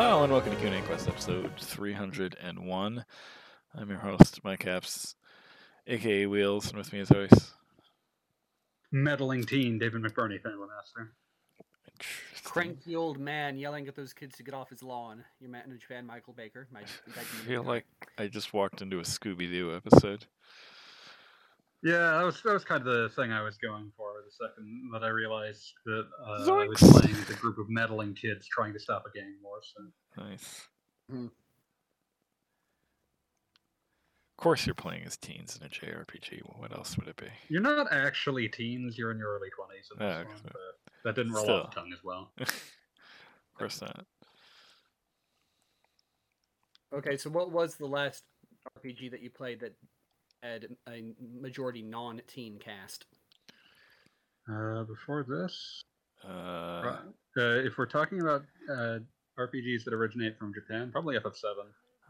Hello and welcome to Q&A Quest episode 301. I'm your host, Mike Caps, aka Wheels, and with me as always. Meddling teen, David McBurney, Family Master. Interesting. cranky old man yelling at those kids to get off his lawn. Your man in Japan, Michael Baker. My, I feel like I just walked into a Scooby Doo episode. Yeah, that was that was kind of the thing I was going for. The second that I realized that uh, I was playing with a group of meddling kids trying to stop a gang war. So Nice. Hmm. Of course, you're playing as teens in a JRPG. What else would it be? you're not actually teens; you're in your early twenties. in this Ah, okay. that didn't roll off the tongue as well. of course not. Okay, so what was the last RPG that you played that had a majority non-teen cast? Uh, before this, Uh, uh, if we're talking about uh, RPGs that originate from Japan, probably FF7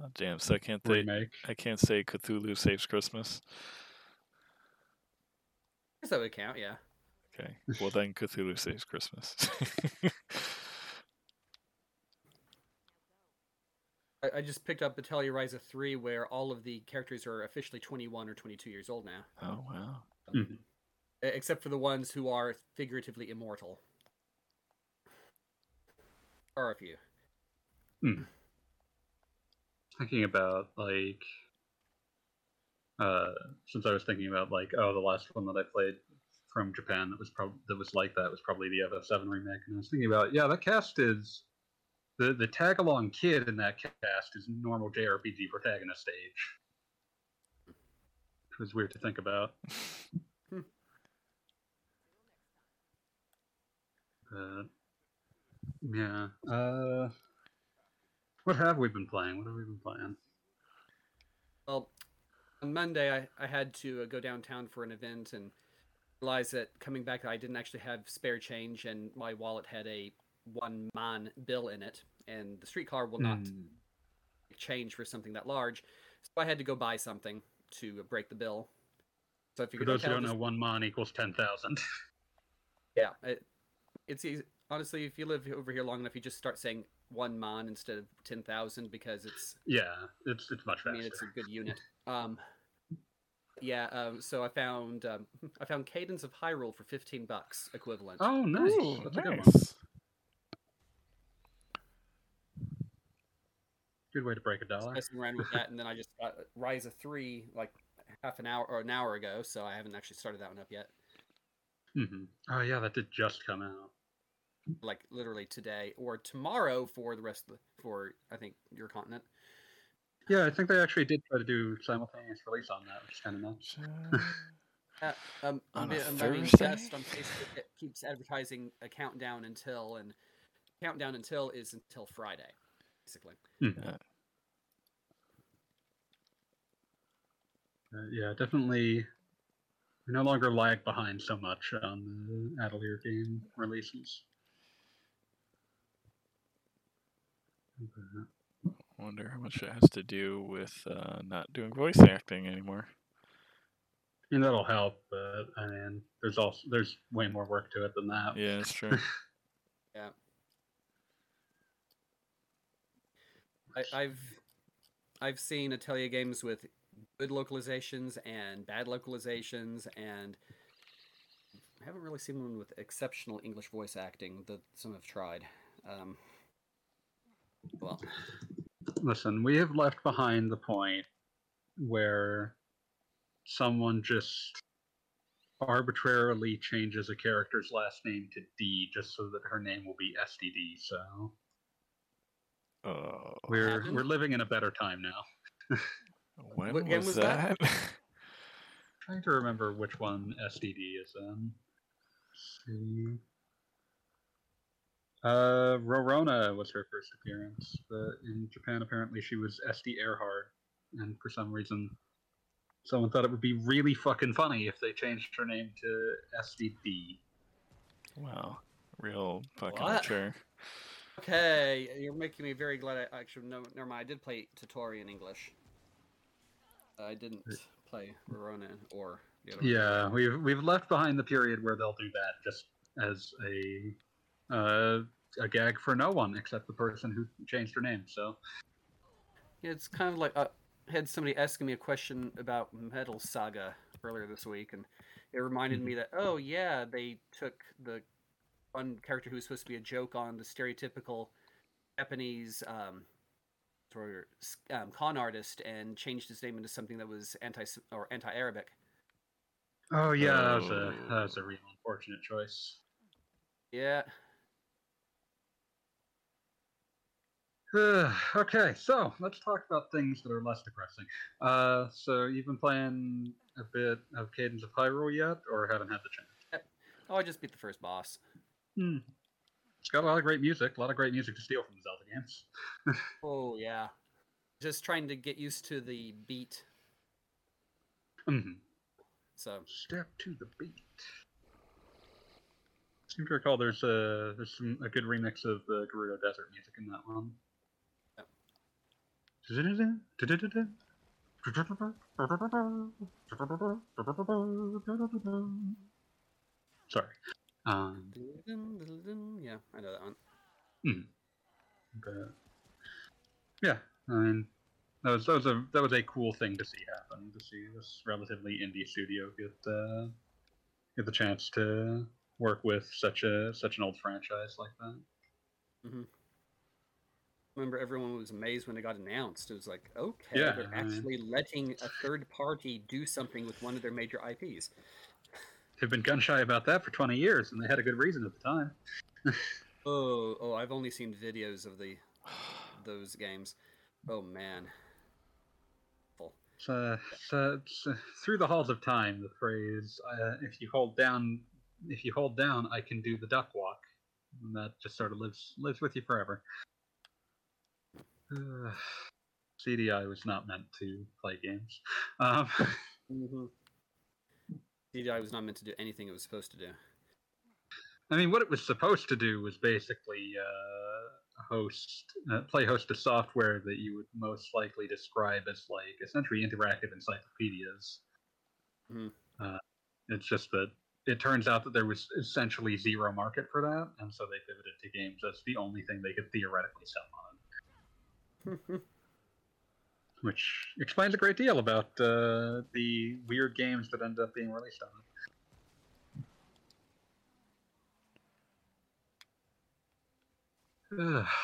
oh, damn, so I can't say remake. I can't say Cthulhu saves Christmas. I guess that would count, yeah. Okay, well then Cthulhu saves Christmas. I, I just picked up Atelier Ryza 3 where all of the characters are officially 21 or 22 years old now. oh wow. Mhm. E- Except for the ones who are figuratively immortal. Or a few. thinking about like uh since I was thinking about like oh the last one that I played from Japan that was probably that was like that was probably the FF7 remake and I was thinking about yeah that cast is the the tag along kid in that cast is normal JRPG protagonist age. It was weird to think about. But yeah. Uh what have we been playing? What have we been playing? Well, on Monday, I, I had to uh, go downtown for an event and realized that coming back, I didn't actually have spare change, and my wallet had a one man bill in it, and the streetcar will not Hmm. change for something that large. So I had to go buy something to break the bill. So I For figured, those who don't know, one man equals ten thousand. yeah, it, it's easy. Honestly, if you live over here long enough, you just start saying one man instead of ten thousand because it's yeah, it's it's much faster. I mean, it's a good unit. Um, yeah. Um, so I found um, I found Cadence of Hyrule for fifteen bucks equivalent. Oh, nice. Ooh, That's a good one. nice. Good way to break a dollar. Messing around with that, and then I just got Ryza three like half an hour or an hour ago, so I haven't actually started that one up yet. Mm-hmm. Oh yeah, that did just come out. Like literally today or tomorrow for the rest of the for I think your continent. Yeah, I think they actually did try to do simultaneous release on that, which is kind of nuts. Uh, um, On I a mean, I mean, Thursday? Quest on Facebook it keeps advertising a countdown until, and countdown until is until Friday, basically. Uh, yeah, definitely. We no longer lag behind so much on the Atelier game releases. But, Wonder how much it has to do with uh, not doing voice acting anymore. I mean, that'll help, but I mean, there's also there's way more work to it than that. Yeah, it's true. I, I've I've seen Atelier games with good localizations and bad localizations, and I haven't really seen one with exceptional English voice acting. That some have tried. Um, well, Listen, we have left behind the point where someone just arbitrarily changes a character's last name to D just so that her name will be Esty Dee. So Oh, we're happened? we're living in a better time now. when what was, was that? that? trying to remember which one Esty Dee is in. Let's see. Uh, Rorona was her first appearance, but in Japan apparently she was Esty Erhard, and for some reason, someone thought it would be really fucking funny if they changed her name to Esty Dee. wow, real fucking What? mature. Okay, you're making me very glad. I actually no, never mind. I did play Totori in English. I didn't play Rorona or the other one. Yeah, we've we've left behind the period where they'll do that just as a uh, a gag for no one except the person who changed her name. So Yeah, it's kind of like uh, I had somebody asking me a question about Metal Saga earlier this week, and it reminded me that oh yeah, they took the one character who was supposed to be a joke on the stereotypical Japanese um, sort um, con artist and changed his name into something that was anti or anti-Arabic. oh yeah, that was a Oh. that was a real unfortunate choice. Yeah, okay, so let's talk about things that are less depressing. Uh, so you've been playing a bit of Cadence of Hyrule yet, or haven't had the chance? oh, I just beat the first boss. Hmm. It's got a lot of great music, a lot of great music to steal from the Zelda games. Oh yeah, just trying to get used to the beat. Mhm. So Step to the beat. I seem to recall there's a there's some a good remix of the Gerudo Desert music in that one. Sorry. Um, yeah, I know that one. but yeah, I mean, that was that was a that was a cool thing to see happen. To see this relatively indie studio get uh, get the chance to work with such a such an old franchise like that. remember everyone was amazed when it got announced. It was like, okay, Yeah, they're I mean- actually letting a third party do something with one of their major IPs. They've been gun shy about that for twenty years, and they had a good reason at the time. Oh, oh, I've only seen videos of the those games. Oh man. Full. It's, uh, it's, uh, uh, through the halls of time, the phrase uh, "if you hold down, if you hold down, I can do the duck walk," and that just sort of lives lives with you forever. Uh, CDI was not meant to play games. Um, Mm-hmm. CDI was not meant to do anything it was supposed to do. I mean, what it was supposed to do was basically uh, host, uh, play host to software that you would most likely describe as like essentially interactive encyclopedias. Mhm. Uh, it's just that it turns out that there was essentially zero market for that, and so they pivoted to games as the only thing they could theoretically sell on, which explains a great deal about uh, the weird games that ended up being released on it.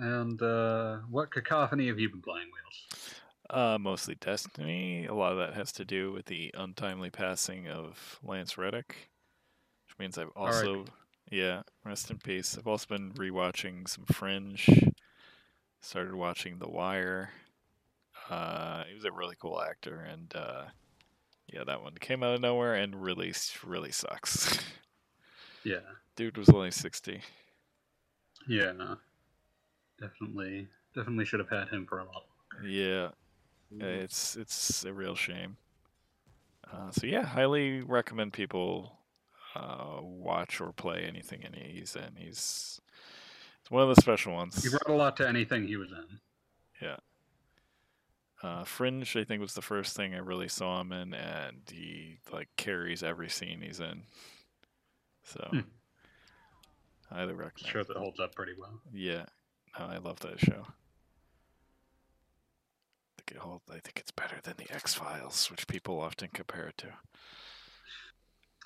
And uh, what cacophony have you been playing, Wheels? Uh, mostly Destiny. A lot of that has to do with the untimely passing of Lance Reddick, which means I've also, yeah, rest in peace. I've also been rewatching some Fringe. Started watching The Wire. Uh, he was a really cool actor, and uh, yeah, that one came out of nowhere and really, really sucks. Yeah, Dude was only sixty. yeah, no. definitely, definitely should have had him for a lot. Yeah, Uh, It's it's a real shame. Uh, so yeah, highly recommend people uh, watch or play anything in he's in. He's it's one of the special ones. He brought a lot to anything he was in. Uh, Fringe, I think, was the first thing I really saw him in, and he like carries every scene he's in. So Hmm. highly recommend. Sure, that holds up pretty well. Yeah, no, I love that show. I think it hold, I think it's better than the X Files, which people often compare it to.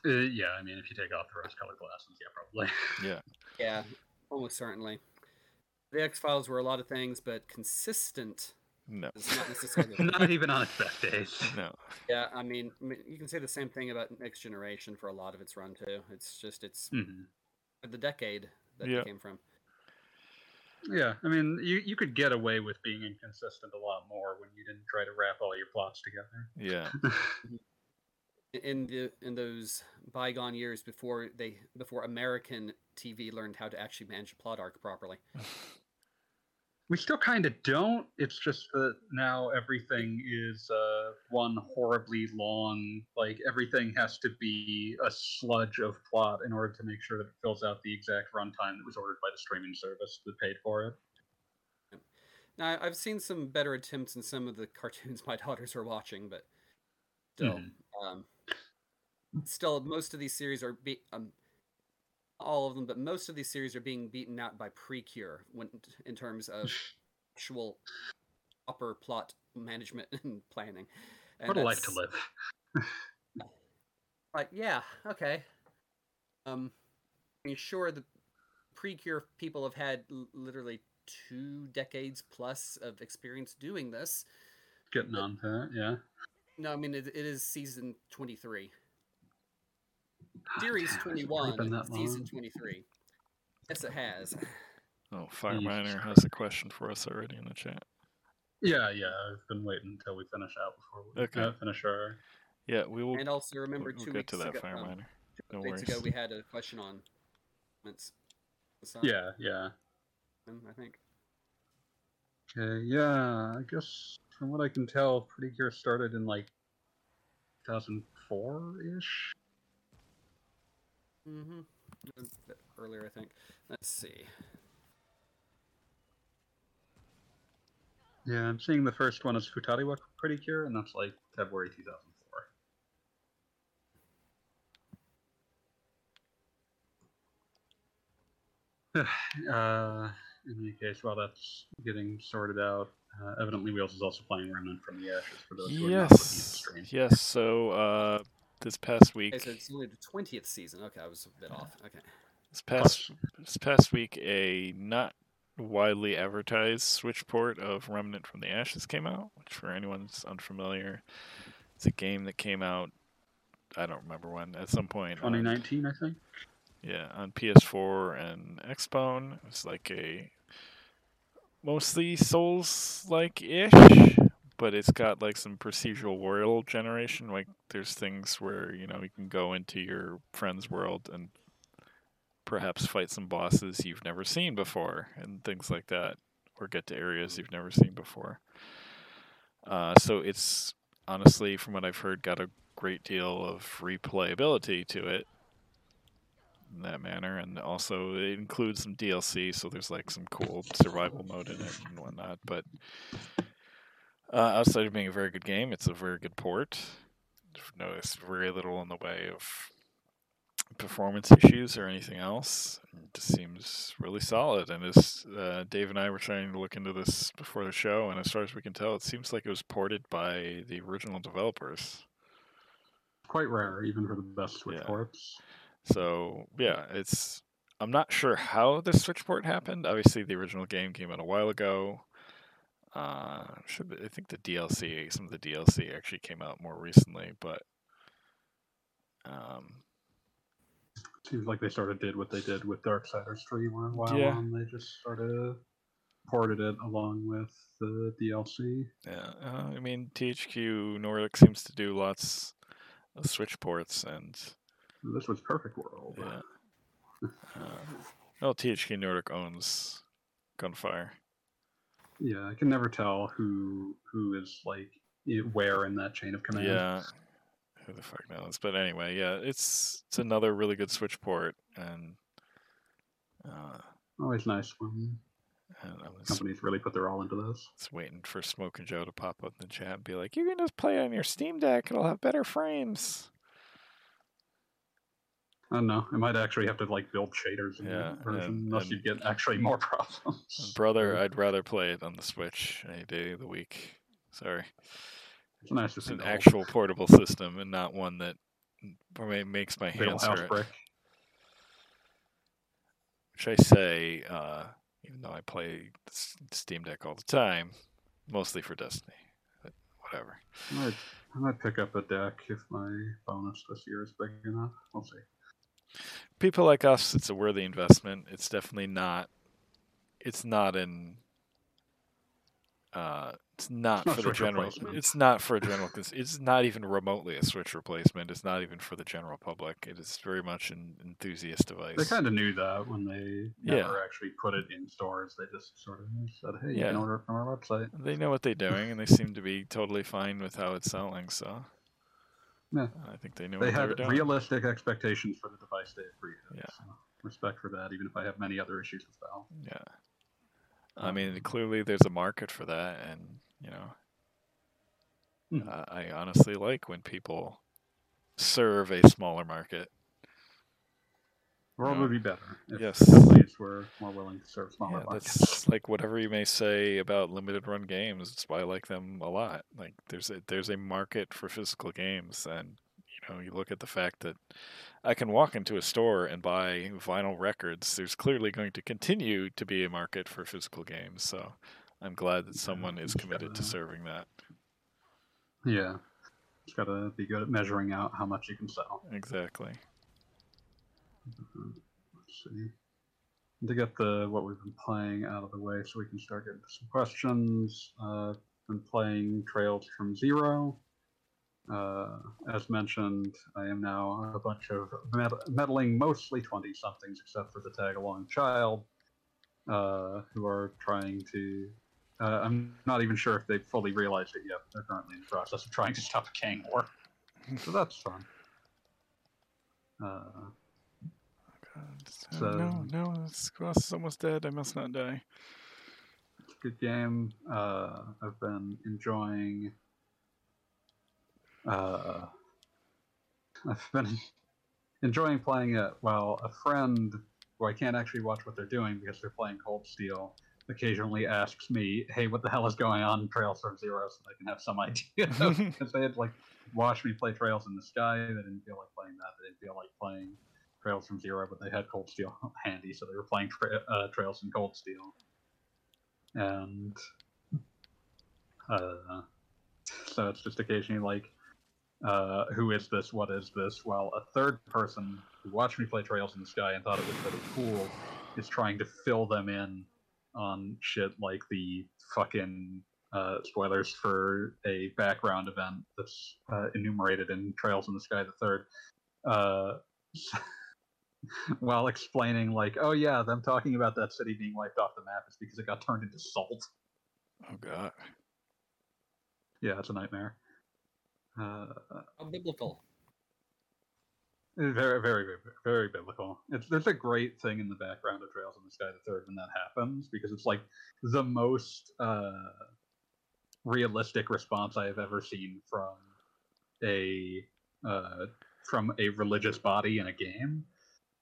Uh, yeah, I mean, if you take off the rose-colored glasses, yeah, probably. Yeah. Yeah, almost certainly. The X Files were a lot of things, but consistent No. is not necessarily. Not even on its best days. No. yeah, I mean, I mean, you can say the same thing about Next Generation for a lot of its run too. It's just it's hmm the decade that Yeah. it came from. Yeah, I mean, you you could get away with being inconsistent a lot more when you didn't try to wrap all your plots together. Yeah. in the in those bygone years before they before American TV learned how to actually manage a plot arc properly. We still kind of don't. It's just that now everything is uh, one horribly long. Like everything has to be a sludge of plot in order to make sure that it fills out the exact runtime that was ordered by the streaming service that paid for it. Now I've seen some better attempts in some of the cartoons my daughters are watching, but still, Mhm. um, still most of these series are be, um, all of them, but most of these series are being beaten out by Precure when in terms of actual upper plot management and planning. And what a life to live. Like, yeah, okay. Um, I mean, sure, the Precure people have had l- literally two decades plus of experience doing this. Getting on to it, yeah. No, I mean it, it is season twenty three. Series Damn, twenty has it really one, been that season twenty three. Yes, it has. Oh, Fire Miner has a question for us already in the chat. Yeah, yeah. I've been waiting until we finish out before we Okay. uh, finish our. Yeah, we will. And also remember we'll two get weeks to that ago, Fire um, Miner. No days worries. ago, we had a question on Yeah, yeah. I think. Okay, yeah. I guess from what I can tell, Pretty Cure started in like 2004 ish. Mm-hmm. Earlier, I think. Let's see. Yeah, I'm seeing the first one is Futariwa Pretty Cure, and that's like February 2004. uh, in any case, while that's getting sorted out, uh, evidently Wheels is also playing Remnant from the Ashes for those who are not looking at the Yes. stream. Yes. So uh, this past week, Okay, so it's only the twentieth season. Okay, I was a bit off. Okay. this past this past week, a not widely advertised Switch port of Remnant from the Ashes came out. Which, for anyone's unfamiliar, it's a game that came out. I don't remember when. At some point, on- 2019, I think. Yeah, on PS4 and Xbone. It's like a mostly Souls like ish, but it's got like some procedural world generation. Like there's things where, you know, you can go into your friend's world and perhaps fight some bosses you've never seen before and things like that. Or get to areas you've never seen before. Uh, so it's honestly, from what I've heard, got a great deal of replayability to it in that manner, and also it includes some DLC, so there's like some cool survival mode in it and whatnot. But uh, outside of being a very good game, it's a very good port. I've noticed very little in the way of performance issues or anything else. It just seems really solid. And as uh, Dave and I were trying to look into this before the show, and as far as we can tell, it seems like it was ported by the original developers. Quite rare, even for the best Switch Yeah. ports. So yeah, it's. I'm not sure how the Switch port happened. Obviously, the original game came out a while ago. Uh, should I think the DLC, some of the DLC actually came out more recently, but um, Seems like they sort of did what they did with Darksiders 3 where a while Yeah. on. They just sort of ported it along with the DLC. yeah, uh, I mean THQ Nordic seems to do lots of Switch ports, and This was Perfect World. yeah. Uh, well, THQ Nordic owns Gunfire. Yeah, I can never tell who who is like where in that chain of command. Yeah. Who the fuck knows? But anyway, yeah, it's it's another really good Switch port, and uh, Always nice when companies really put their all into this. It's waiting for Smoke and Joe to pop up in the chat and be like, "You can just play on your Steam Deck; it'll have better frames." I don't know. I might actually have to like build shaders in Yeah, that version, and- unless you'd get actually more problems. Brother, I'd rather play it on the Switch any day of the week. Sorry, It's nice to see an actual portable system and not one that makes my hands hurt. brick. Which I say, uh, even though I play Steam Deck all the time, mostly for Destiny. But whatever. I might, I might pick up a deck if my bonus this year is big enough. We'll see. People like us, it's a worthy investment. It's definitely not. It's not in. Uh, it's not not for the general. It's not for a general. It's not even remotely a Switch replacement. It's not even for the general public. It is very much an enthusiast device. They kind of knew that when they Yeah. never actually put it in stores. They just sort of said, "Hey, you Yeah. can order it from our website." They know what they're doing, and they seem to be totally fine with how it's selling. So, Yeah. I think they knew They what they were had doing. realistic expectations for the device they had created. Yeah. So respect for that, even if I have many other issues with Valve. Yeah. I mean, clearly there's a market for that, and you know, uh, I honestly like when people serve a smaller market. The world Yeah. would be better if Yes. companies were more willing to serve smaller Yeah, that's like whatever you may say about limited run games. It's why I like them a lot. Like there's a there's a market for physical games, and you know you look at the fact that I can walk into a store and buy vinyl records. There's clearly going to continue to be a market for physical games. So I'm glad that someone is committed to gotta- serving that. Yeah. It's got to be good at measuring out how much you can sell. Exactly. Let's see. To get the what we've been playing out of the way, so we can start getting to some questions. Uh, been playing Trails from Zero. Uh, as mentioned, I am now a bunch of med- meddling, mostly twenty somethings, except for the tag along child, uh, who are trying to. Uh, I'm not even sure if they've fully realized it yet. They're currently in the process of trying to stop a gang war, so that's fun. So- no, no, this grass is almost dead. I must not die. Good game. Uh, I've been enjoying. Uh, I've been enjoying playing it while a friend who I can't actually watch what they're doing because they're playing Cold Steel occasionally asks me, "Hey, what the hell is going on in Trails from Zero?" So I can have some idea because they had like watched me play Trails in the Sky. They didn't feel like playing that. They didn't feel like playing Trails from Zero, but they had Cold Steel handy, so they were playing tra- uh, Trails in Cold Steel. And uh, so it's just occasionally like, uh, who is this? What is this? Well, a third person who watched me play Trails in the Sky and thought it was pretty cool is trying to fill them in on shit like the fucking uh, spoilers for a background event that's uh, enumerated in Trails in the Sky the Third. Uh, while explaining, like, oh yeah, them talking about that city being wiped off the map is because it got turned into salt. Oh God. Yeah, it's a nightmare. Uh, How biblical. It's very, very, very, very biblical. It's there's a great thing in the background of Trails in the Sky the Third when that happens because it's like the most uh, realistic response I have ever seen from a uh, from a religious body in a game.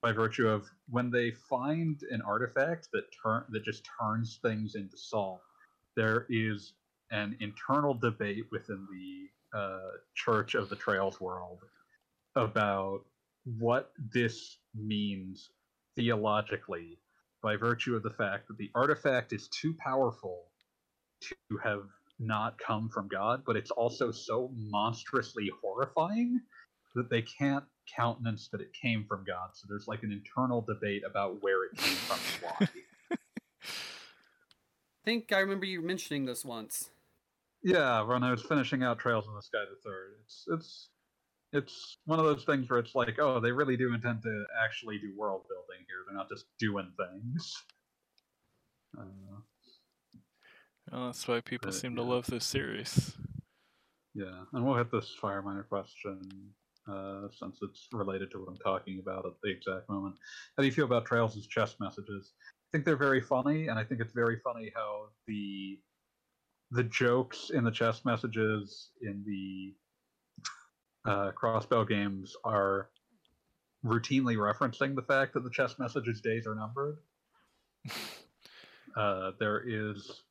By virtue of when they find an artifact that turn that just turns things into salt, there is an internal debate within the uh, Church of the Trails world about what this means theologically by virtue of the fact that the artifact is too powerful to have not come from God, but it's also so monstrously horrifying that they can't countenance that it came from God. So there's like an internal debate about where it came from and why. I think I remember you mentioning this once. Yeah, when I was finishing out Trails in the Sky the Third, it's it's it's one of those things where it's like, oh, they really do intend to actually do world building here. They're not just doing things. Uh, Well, that's why people Uh, seem to love this series. yeah, and we'll hit this fire miner question uh, since it's related to what I'm talking about at the exact moment. How do you feel about Trails' chess messages? I think they're very funny, and I think it's very funny how the the jokes in the chess messages in the uh, Crossbell games are routinely referencing the fact that the chess messages days are numbered. Uh, there is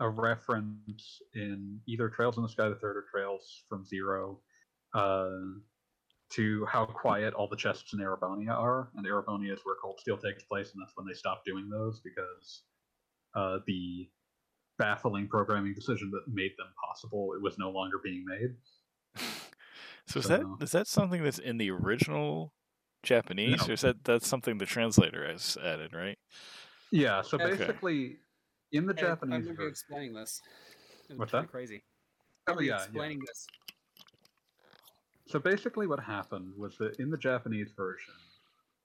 a reference in either Trails in the Sky the Third or Trails from Zero uh, to how quiet all the chests in Erebonia are, and Erebonia is where Cold Steel takes place, and that's when they stopped doing those because uh, the baffling programming decision that made them possible it was no longer being made. So is So- that is that something that's in the original Japanese, No. or is that that's something the translator has added, right? Yeah, so Okay. basically, in the Hey, I Japanese remember version, explaining this. It was What's that? Crazy. Oh, Remember you yeah, yeah. this. So basically, what happened was that in the Japanese version,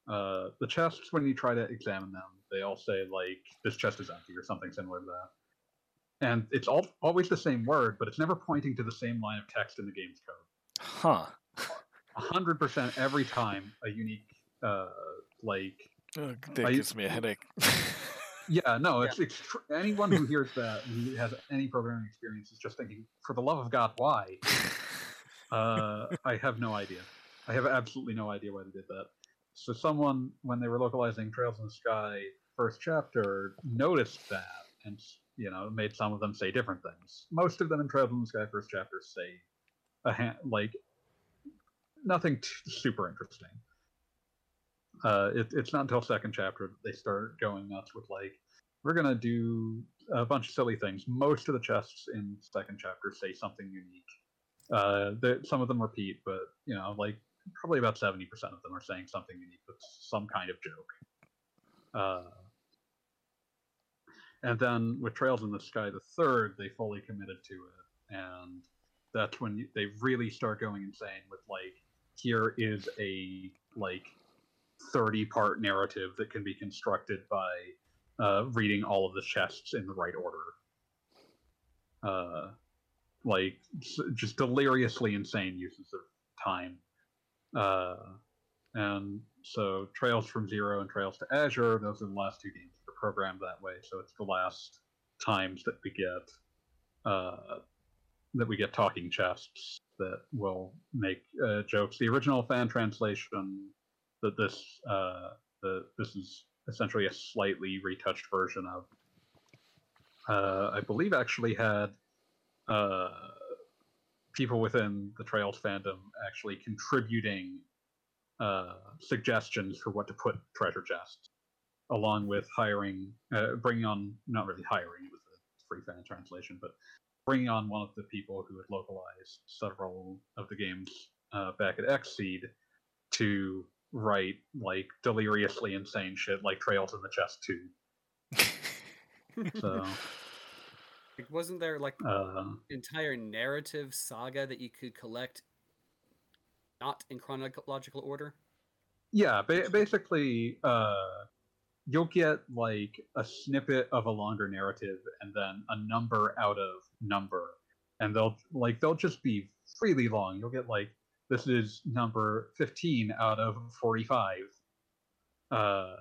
uh, the chests, when you try to examine them, they all say like this chest is empty or something similar to that. And it's all always the same word, but it's never pointing to the same line of text in the game's code. Huh. hundred percent every time a unique uh like Ugh, that I- gives me a headache. yeah no it's, it's tr- anyone who hears that and who has any programming experience is just thinking for the love of god why uh i have no idea i have absolutely no idea why they did that so someone when they were localizing Trails in the Sky first chapter noticed that and you know made some of them say different things. Most of them in Trails in the Sky first chapter say a ha- like nothing t- super interesting. Uh, it, it's not until second chapter that they start going nuts with like we're gonna do a bunch of silly things. Most of the chests in second chapter say something unique. Uh, some of them repeat, but you know, like probably about seventy percent of them are saying something unique some kind of joke. Uh, and then with Trails in the Sky, the third, they fully committed to it, and that's when you, they really start going insane with like, here is a like 30 part narrative that can be constructed by uh, reading all of the chests in the right order. Uh, like just deliriously insane uses of time. Uh, and so Trails from Zero and Trails to Azure, those are the last two games that are programmed that way. So it's the last times that we get uh, that we get talking chests that will make uh, jokes. The original fan translation that this uh, the this is essentially a slightly retouched version of. Uh, I believe actually had uh, people within the Trails fandom actually contributing uh, suggestions for what to put treasure chests, along with hiring, uh, bringing on not really hiring, it was a free fan translation, but bringing on one of the people who had localized several of the games uh, back at Xseed to write like deliriously insane shit like Trails in the Chest 2. so like, wasn't there like uh, entire narrative saga that you could collect not in chronological order? Yeah, ba- basically uh you'll get like a snippet of a longer narrative and then a number out of number and they'll like they'll just be freely long. You'll get like this is number 15 out of 45. Uh,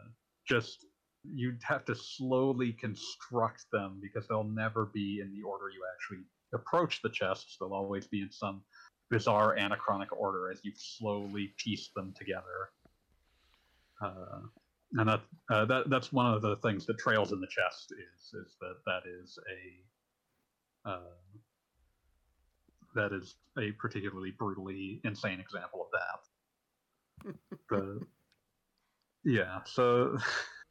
just you'd have to slowly construct them because they'll never be in the order you actually approach the chests. They'll always be in some bizarre anachronic order as you slowly piece them together. Uh, and that, uh, that that's one of the things that trails in the chest is is that that is a uh, that is a particularly brutally insane example of that. but yeah, so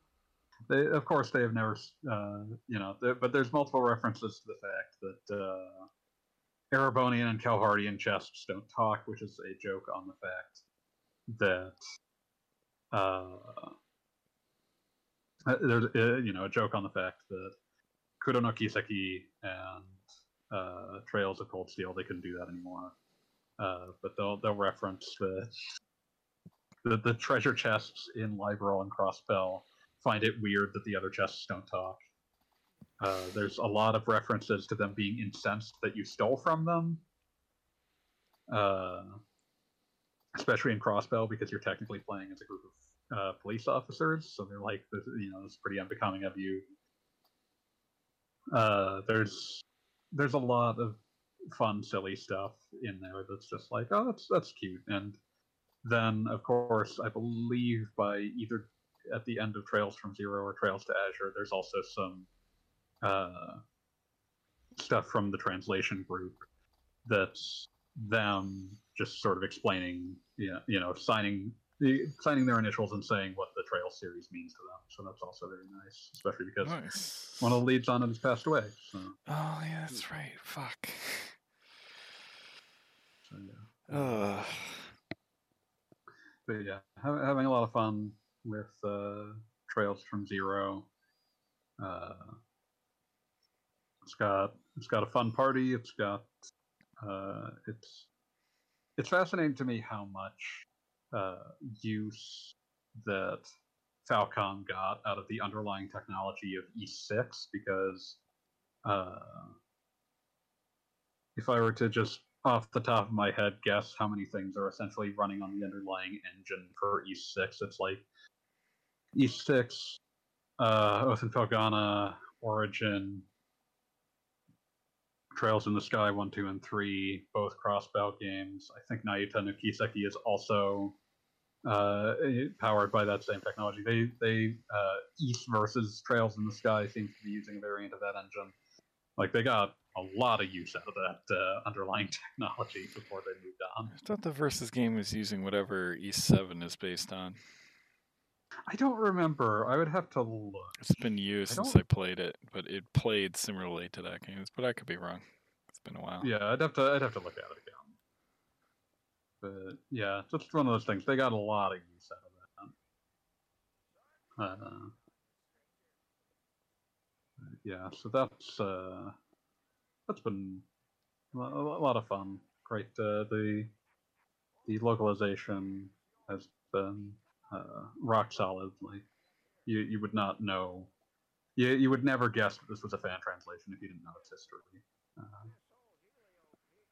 they, of course, they have never, uh, you know, but there's multiple references to the fact that uh, Erebonian and Calvardian chests don't talk, which is a joke on the fact that uh, uh there's, uh, you know, a joke on the fact that Kuro no Kiseki and uh, Trails of Cold Steel, they couldn't do that anymore. Uh, but they'll they'll reference the, the the treasure chests in Liberl and Crossbell find it weird that the other chests don't talk. Uh, there's a lot of references to them being incensed that you stole from them. Uh, especially in Crossbell because you're technically playing as a group of uh, police officers, so they're like, you know, it's pretty unbecoming of you. Uh, there's there's a lot of fun, silly stuff in there that's just like, oh, that's that's cute. And then, of course, I believe by either at the end of Trails from Zero or Trails to Azure, there's also some uh, stuff from the translation group that's them just sort of explaining, you know, you know signing signing their initials and saying what the Trail series means to them. So that's also very nice, especially because nice. one of the leads on it has passed away. So. Oh yeah, that's right. Fuck. So, yeah. Uh. But yeah, having a lot of fun with uh, Trails from Zero. Uh, it's got it's got a fun party. It's got uh, it's it's fascinating to me how much uh, use that Falcom got out of the underlying technology of Ys 6 because uh, if I were to just off the top of my head guess how many things are essentially running on the underlying engine for Ys 6, it's like Ys 6, uh, Oath and Felghana, Origin, Trails in the Sky 1, 2, and 3, both Crossbell games. I think Nayuta no Kiseki is also uh, powered by that same technology. They they uh, Ys versus Trails in the Sky seems to be using a variant of that engine. Like they got a lot of use out of that uh, underlying technology before they moved on. I thought the Versus game was using whatever Ys 7 is based on. I don't remember. I would have to look. It's been years I since I played it, but it played similarly to that game. But I could be wrong. It's been a while. Yeah, I'd have to I'd have to look at it again. But yeah, it's just one of those things. They got a lot of use out of that. Uh, yeah, so that's uh, that's been a a lot of fun. Great. Uh, the the localization has been uh, rock solid. Like you you would not know. You, you would never guess that this was a fan translation if you didn't know its history. Uh,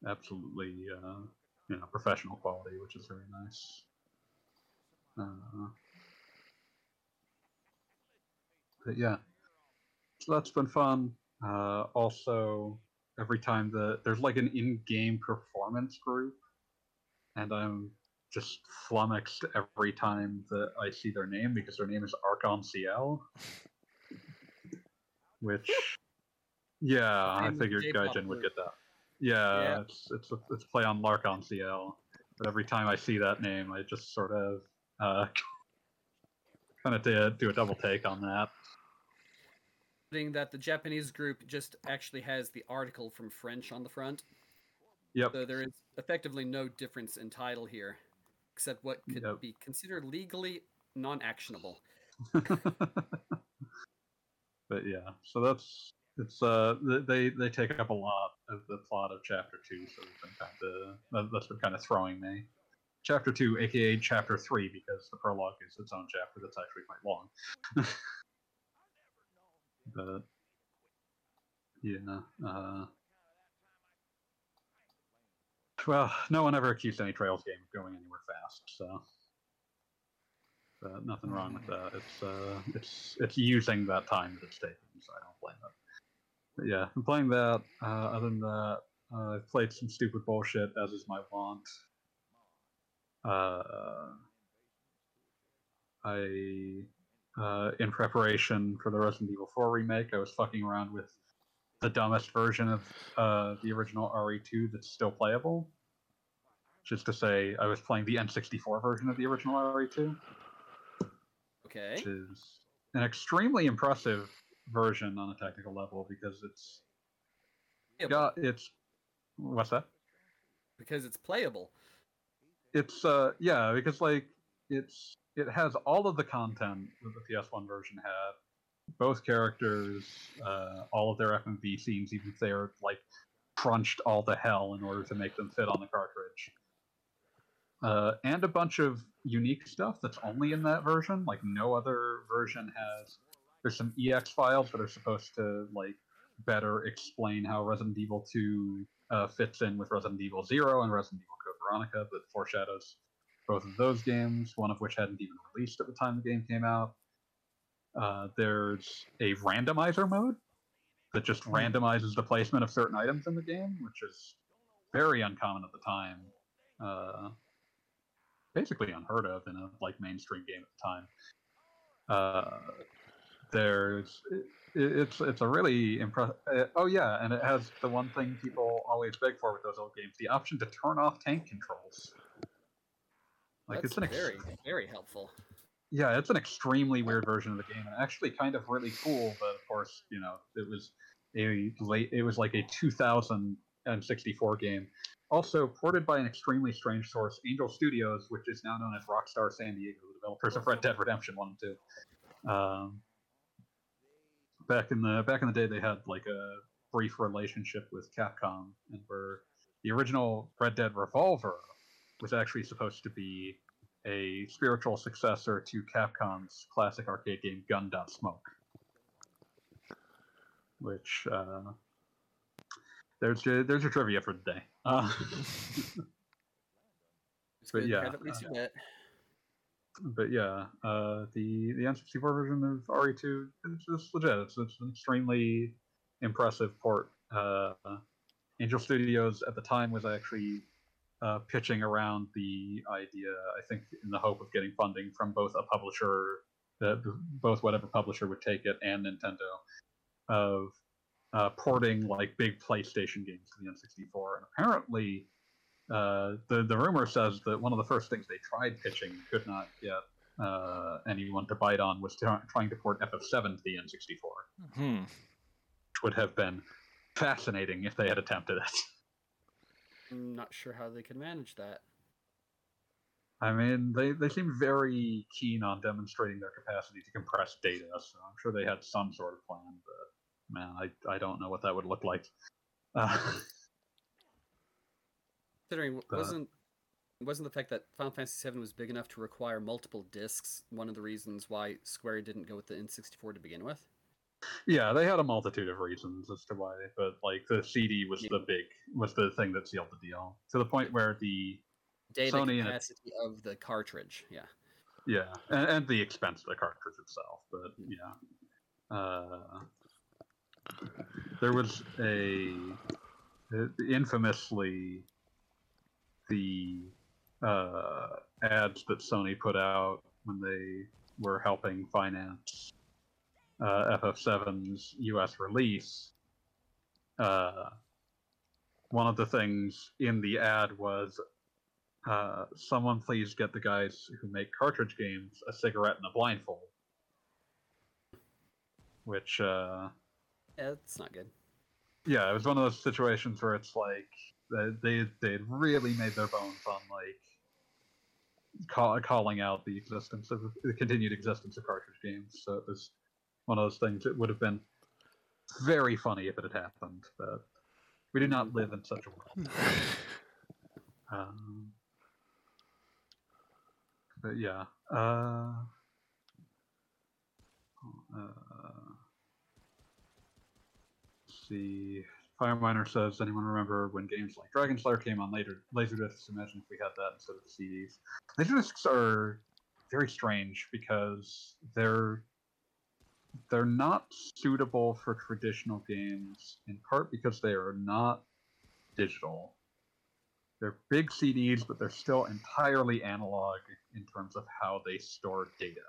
absolutely, uh, you know, professional quality, which is very nice. Uh, but yeah, so that's been fun. Uh, also, every time the there's like an in-game performance group, and I'm just flummoxed every time that I see their name because their name is Arc en Ciel. Which, yeah, I figured Gaijin would get that. Yeah, Yeah. it's it's it's play on L'Arc-en-Ciel. But every time I see that name, I just sort of uh, kind of do, do a double take on that. That the Japanese group just actually has the article from French on the front, Yep. so there is effectively no difference in title here, except what could Yep. be considered legally non-actionable. but yeah, so that's it's uh they they take up a lot of the plot of chapter two, so it's been kind of that, that's been kind of throwing me. Chapter two, aka chapter three, because the prologue is its own chapter that's actually quite long. but yeah, uh, well, no one ever accused any Trails game of going anywhere fast, so. But nothing wrong with that. It's uh, it's it's using that time that it's taking, so I don't blame it. But yeah, I'm playing that. Uh, other than that, uh, I've played some stupid bullshit, as is my wont. Uh, I, uh, in preparation for the Resident Evil 4 remake, I was fucking around with the dumbest version of uh, the original RE2 that's still playable. Just to say, I was playing the N64 version of the original RE2 Okay. which is an extremely impressive version on a technical level because it's Yeah, got it's what's that? because it's playable. It's uh yeah because like it's it has all of the content that the PS1 version had. Both characters, uh, all of their FMV scenes, even if they are like crunched all to hell in order to make them fit on the cartridge. Uh, and a bunch of unique stuff that's only in that version. Like no other version has. There's some EX files that are supposed to like better explain how Resident Evil 2 uh, fits in with Resident Evil 0 and Resident Evil Code Veronica that foreshadows both of those games, one of which hadn't even released at the time the game came out. Uh, there's a randomizer mode that just randomizes the placement of certain items in the game, which is very uncommon at the time. Uh, basically unheard of in a like mainstream game at the time. Uh, there's it, it's it's a really impressive. Uh, oh yeah, and it has the one thing people always beg for with those old games: the option to turn off tank controls. Like That's it's an ex- very, very helpful. Yeah, it's an extremely weird version of the game, and actually kind of really cool. But of course, you know, it was a late. It was like a 2064 game, also ported by an extremely strange source, Angel Studios, which is now known as Rockstar San Diego, the developers of Red Dead Redemption One and Two. Um, back in the back in the day, they had like a brief relationship with Capcom, and were the original Red Dead Revolver was actually supposed to be a spiritual successor to Capcom's classic arcade game Gun Dot Smoke, Which uh, there's your, there's your trivia for the day. Uh, But yeah, to have at least uh, a bit. but yeah, uh, the the N64 version of RE2 is just legit. It's, it's an extremely impressive port. Uh, Angel Studios at the time was actually uh, pitching around the idea. I think in the hope of getting funding from both a publisher, uh, both whatever publisher would take it, and Nintendo, of uh, porting like big PlayStation games to the N64. And apparently, uh, the the rumor says that one of the first things they tried pitching could not get uh, anyone to bite on was try- trying to port FF7 to the N64, Hmm. which would have been fascinating if they had attempted it. I'm not sure how they could manage that. I mean, they, they seem very keen on demonstrating their capacity to compress data, so I'm sure they had some sort of plan, but man, I, I don't know what that would look like. Uh, Considering Uh, wasn't wasn't the fact that Final Fantasy VII was big enough to require multiple discs one of the reasons why Square didn't go with the N64 to begin with? Yeah, they had a multitude of reasons as to why, but like the CD was the big was the thing that sealed the deal to the point where the Data Sony and capacity of the cartridge. Yeah. yeah, and, and the expense of the cartridge itself, but yeah, uh, there was a uh, infamously the uh, ads that Sony put out when they were helping finance uh, FF7's US release. Uh, one of the things in the ad was uh, someone please get the guys who make cartridge games a cigarette and a blindfold. Which, uh, Yeah, it's not good. yeah, it was one of those situations where it's like they they really made their bones on like call, calling out the existence of the continued existence of cartridge games. So it was one of those things. It would have been very funny if it had happened, but we do not live in such a world. Um, but yeah. Uh, uh, let's see. Fireminer says, anyone remember when games like Dragon's Lair came on later Laserdiscs? Imagine if we had that instead of CDs. Laserdiscs are very strange because they're they're not suitable for traditional games in part because they are not digital. They're big CDs, but they're still entirely analog in terms of how they store data.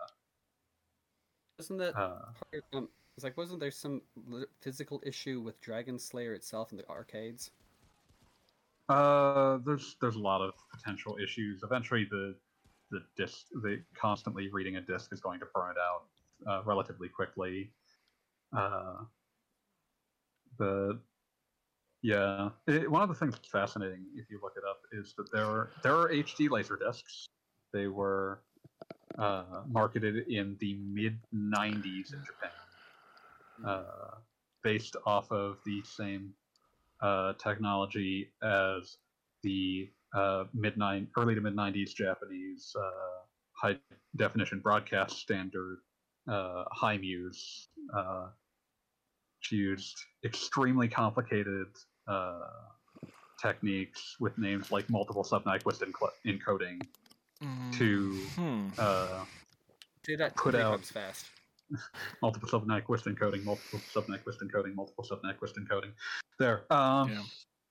Wasn't that Uh, part- um, it's like wasn't there some physical issue with Dragon's Lair itself in the arcades? Uh, there's there's a lot of potential issues. Eventually, the the disc, the constantly reading a disc is going to burn it out uh, relatively quickly. Uh, but yeah, it, one of the things that's fascinating if you look it up is that there are there are HD laser discs. They were uh, marketed in the mid '90s in Japan uh, based off of the same uh, technology as the uh, mid early to mid '90s Japanese high definition broadcast standard uh, high muse. Uh, which used extremely complicated uh, techniques with names like multiple sub-Nyquist encl- encoding to Hmm. uh, Dude, that Put out- fast. multiple sub-Nyquist encoding, multiple sub-Nyquist encoding, multiple sub-Nyquist encoding. There. Um, Yeah.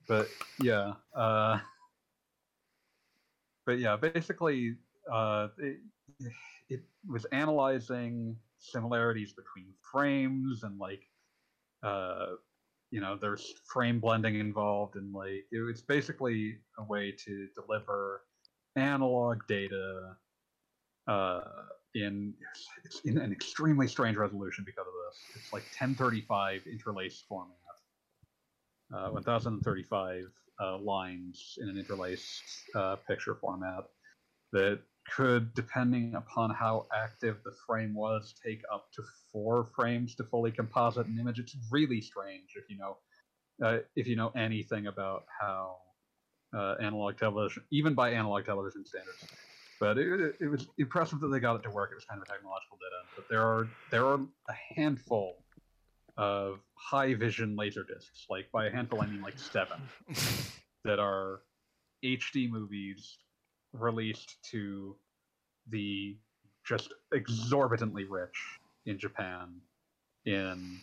But yeah. Uh, but yeah, basically, uh, it, it was analyzing similarities between frames and like, uh, you know, there's frame blending involved, and like it was basically a way to deliver analog data uh, in it's in an extremely strange resolution because of this. It's like 1035 interlaced format, uh, 1035 uh, lines in an interlaced uh, picture format that could, depending upon how active the frame was, take up to four frames to fully composite an image. It's really strange if you know uh, if you know anything about how uh, analog television, even by analog television standards, but it, it was impressive that they got it to work. It was kind of a technological dead end. But there are there are a handful of high vision laser discs. Like by a handful, I mean like seven that are HD movies released to the just exorbitantly rich in Japan in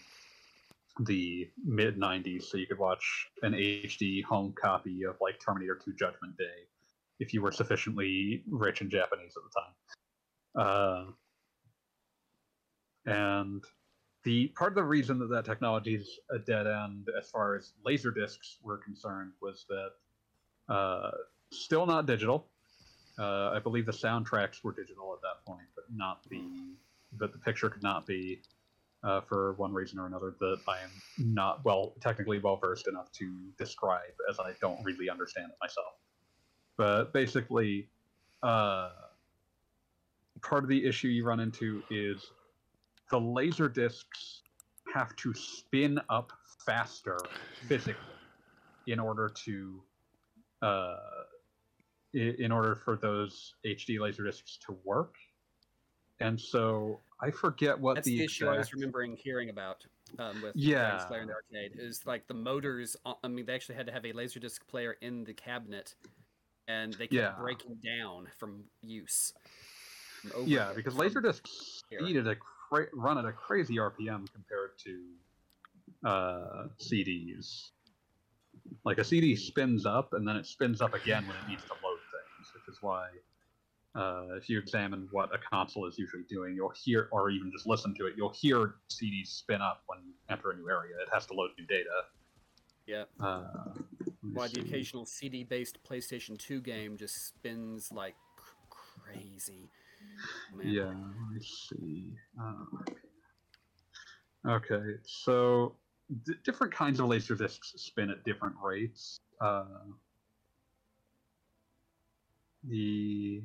the mid 90s, so you could watch an HD home copy of like Terminator 2 Judgment Day if you were sufficiently rich and Japanese at the time. Uh, and the part of the reason that that technology is a dead end as far as laser discs were concerned was that uh, still not digital. Uh, I believe the soundtracks were digital at that point, but not the but the picture could not be uh, for one reason or another that I am not well technically well versed enough to describe, as I don't really understand it myself. But basically, uh, part of the issue you run into is the laser discs have to spin up faster physically in order to uh, in order for those HD laser discs to work. And so I forget what That's the, the, issue I was remembering hearing about um, with Yeah. Lair in the arcade. Is like the motors. uh, I mean, they actually had to have a laserdisc player in the cabinet, and they kept Yeah. breaking down from use. from Yeah, because here. speed at a cra- run at a crazy RPM compared to uh, CDs. Like a CD spins up and then it spins up again when it needs to load which is why uh, if you examine what a console is usually doing, you'll hear, or even just listen to it, you'll hear CDs spin up when you enter a new area. It has to load new data. Yeah. Uh, Why the occasional CD-based PlayStation 2 game just spins like cr- crazy. Man. Yeah, let me see. Uh, okay, so d- different kinds of laser discs spin at different rates. Uh, the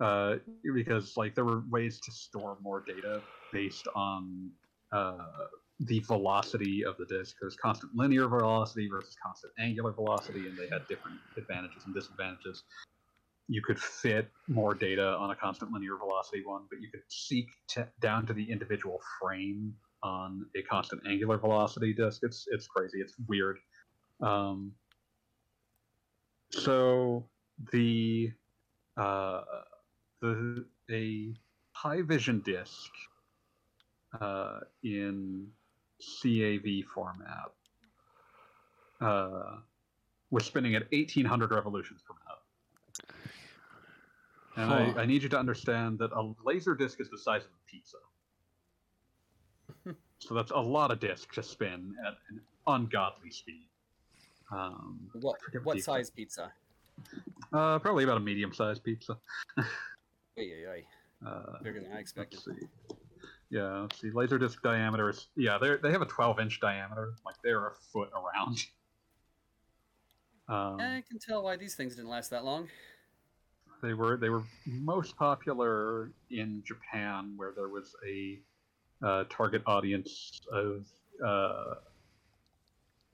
uh, because like there were ways to store more data based on uh, the velocity of the disk. There's constant linear velocity versus constant angular velocity, and they had different advantages and disadvantages you could fit more data on a constant linear velocity one, but you could seek to, down to the individual frame on a constant angular velocity disk. It's it's crazy. It's weird. Um, so the uh, the a high vision disk uh, in CAV format uh, was spinning at 1800 revolutions per minute. And Huh. I, I need you to understand that a laser disc is the size of a pizza. so that's a lot of disk to spin at an ungodly speed. Um, What what what size pizza? Uh, probably about a medium-sized pizza. Ay, ay, ay. Uh, Bigger than I expected. let's see. Yeah, let's see. Laser disc diameter is yeah. They they have a 12-inch diameter. Like they're a foot around. Um, I can tell why these things didn't last that long. They were they were most popular in Japan, where there was a uh, target audience of uh,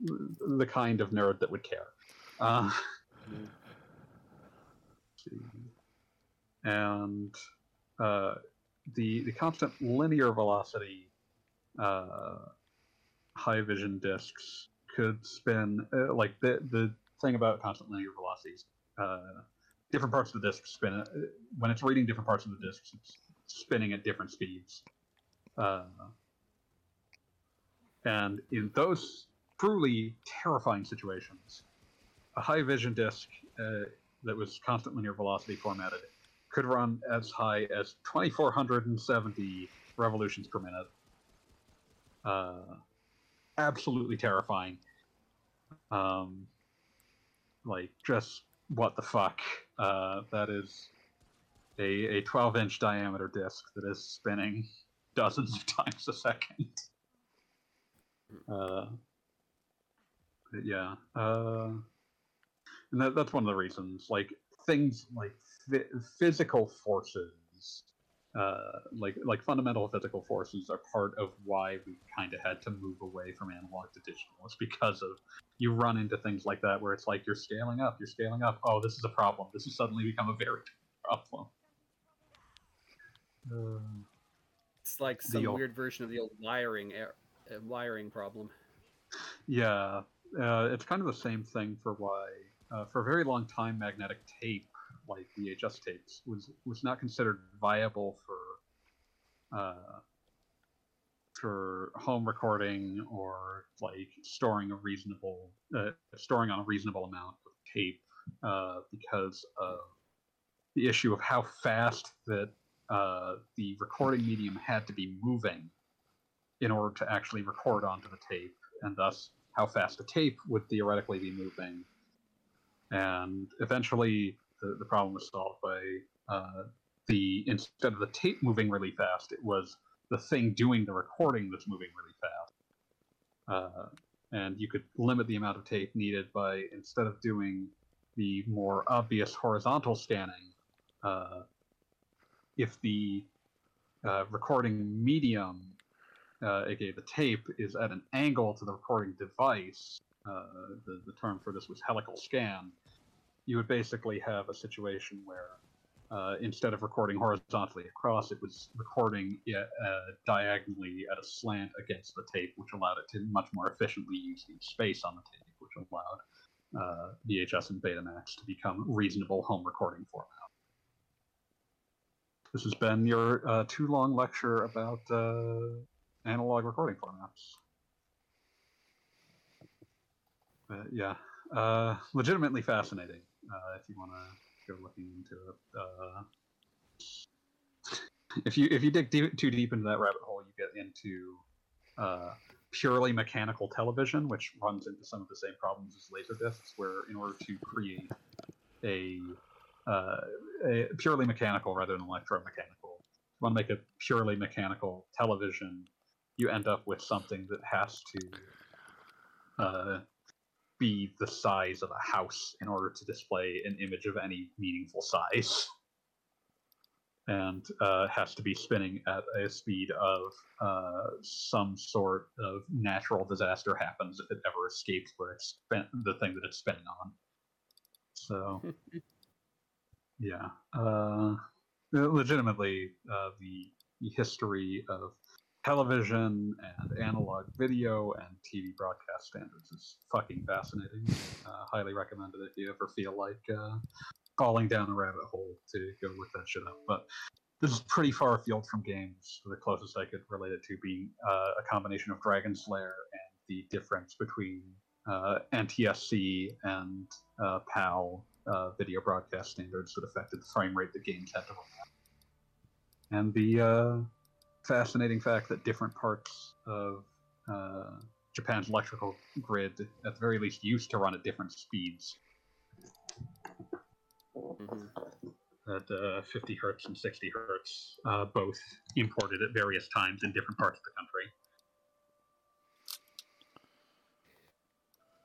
the kind of nerd that would care. Uh, Mhm. See. and uh, the the constant linear velocity uh, high vision discs could spin uh, like the the thing about constant linear velocities. Uh, different parts of the disk spin uh, when it's reading different parts of the disk. It's spinning at different speeds, uh, and in those truly terrifying situations, a high vision disk that was constant linear velocity formatted could run as high as 2470 revolutions per minute. Uh, absolutely terrifying. Um, like just what the fuck? Uh, that is a a 12 inch diameter disc that is spinning dozens of times a second. Uh, yeah, uh, and that, that's one of the reasons. Like things like phy- physical forces, uh, like like fundamental physical forces, are part of why we kind of had to move away from analog to digital. It's because of you run into things like that where it's like you're scaling up, you're scaling up. Oh, this is a problem. This has suddenly become a very problem. Uh, It's like some Deal. weird version of the old wiring er- uh, wiring problem. Yeah, uh, it's kind of the same thing for why, uh, for a very long time, magnetic tape, like VHS tapes, was was not considered viable for uh, for home recording or like storing a reasonable uh, storing on a reasonable amount of tape uh, because of the issue of how fast that uh, the recording medium had to be moving in order to actually record onto the tape, and thus how fast the tape would theoretically be moving. And eventually, the, the problem was solved by uh, the instead of the tape moving really fast, it was the thing doing the recording that's moving really fast. Uh, and you could limit the amount of tape needed by instead of doing the more obvious horizontal scanning, uh, if the uh, recording medium, uh, aka the tape, is at an angle to the recording device, uh, the, the term for this was helical scan, you would basically have a situation where uh, instead of recording horizontally across, it was recording uh, diagonally at a slant against the tape, which allowed it to much more efficiently use the space on the tape, which allowed uh, VHS and Betamax to become reasonable home recording format. This has been your uh, too long lecture about uh, analog recording formats. But yeah, uh, legitimately fascinating if you want to go looking into it. Uh, if you if you dig deep, too deep into that rabbit hole, you get into uh, purely mechanical television, which runs into some of the same problems as laserdiscs, where in order to create a, uh, a purely mechanical rather than electromechanical, you want to make a purely mechanical television, you end up with something that has to uh, be the size of a house in order to display an image of any meaningful size. And uh, has to be spinning at a speed of uh, some sort of natural disaster happens if it ever escapes where it's spent the thing that it's spinning on. So, yeah, uh, legitimately, uh, the, the history of television and analog video and TV broadcast standards is fucking fascinating. Uh, highly recommended if you ever feel like uh, falling down a rabbit hole to go look that shit up. But this is pretty far afield from games. The closest I could relate it to being uh, a combination of Dragon's Lair and the difference between uh, NTSC and uh, PAL uh, video broadcast standards that affected the frame rate the games had to run. And the fascinating fact that different parts of uh, Japan's electrical grid, at the very least, used to run at different speeds. Mm-hmm. At uh, 50 hertz and 60 hertz, uh, both imported at various times in different parts of the country.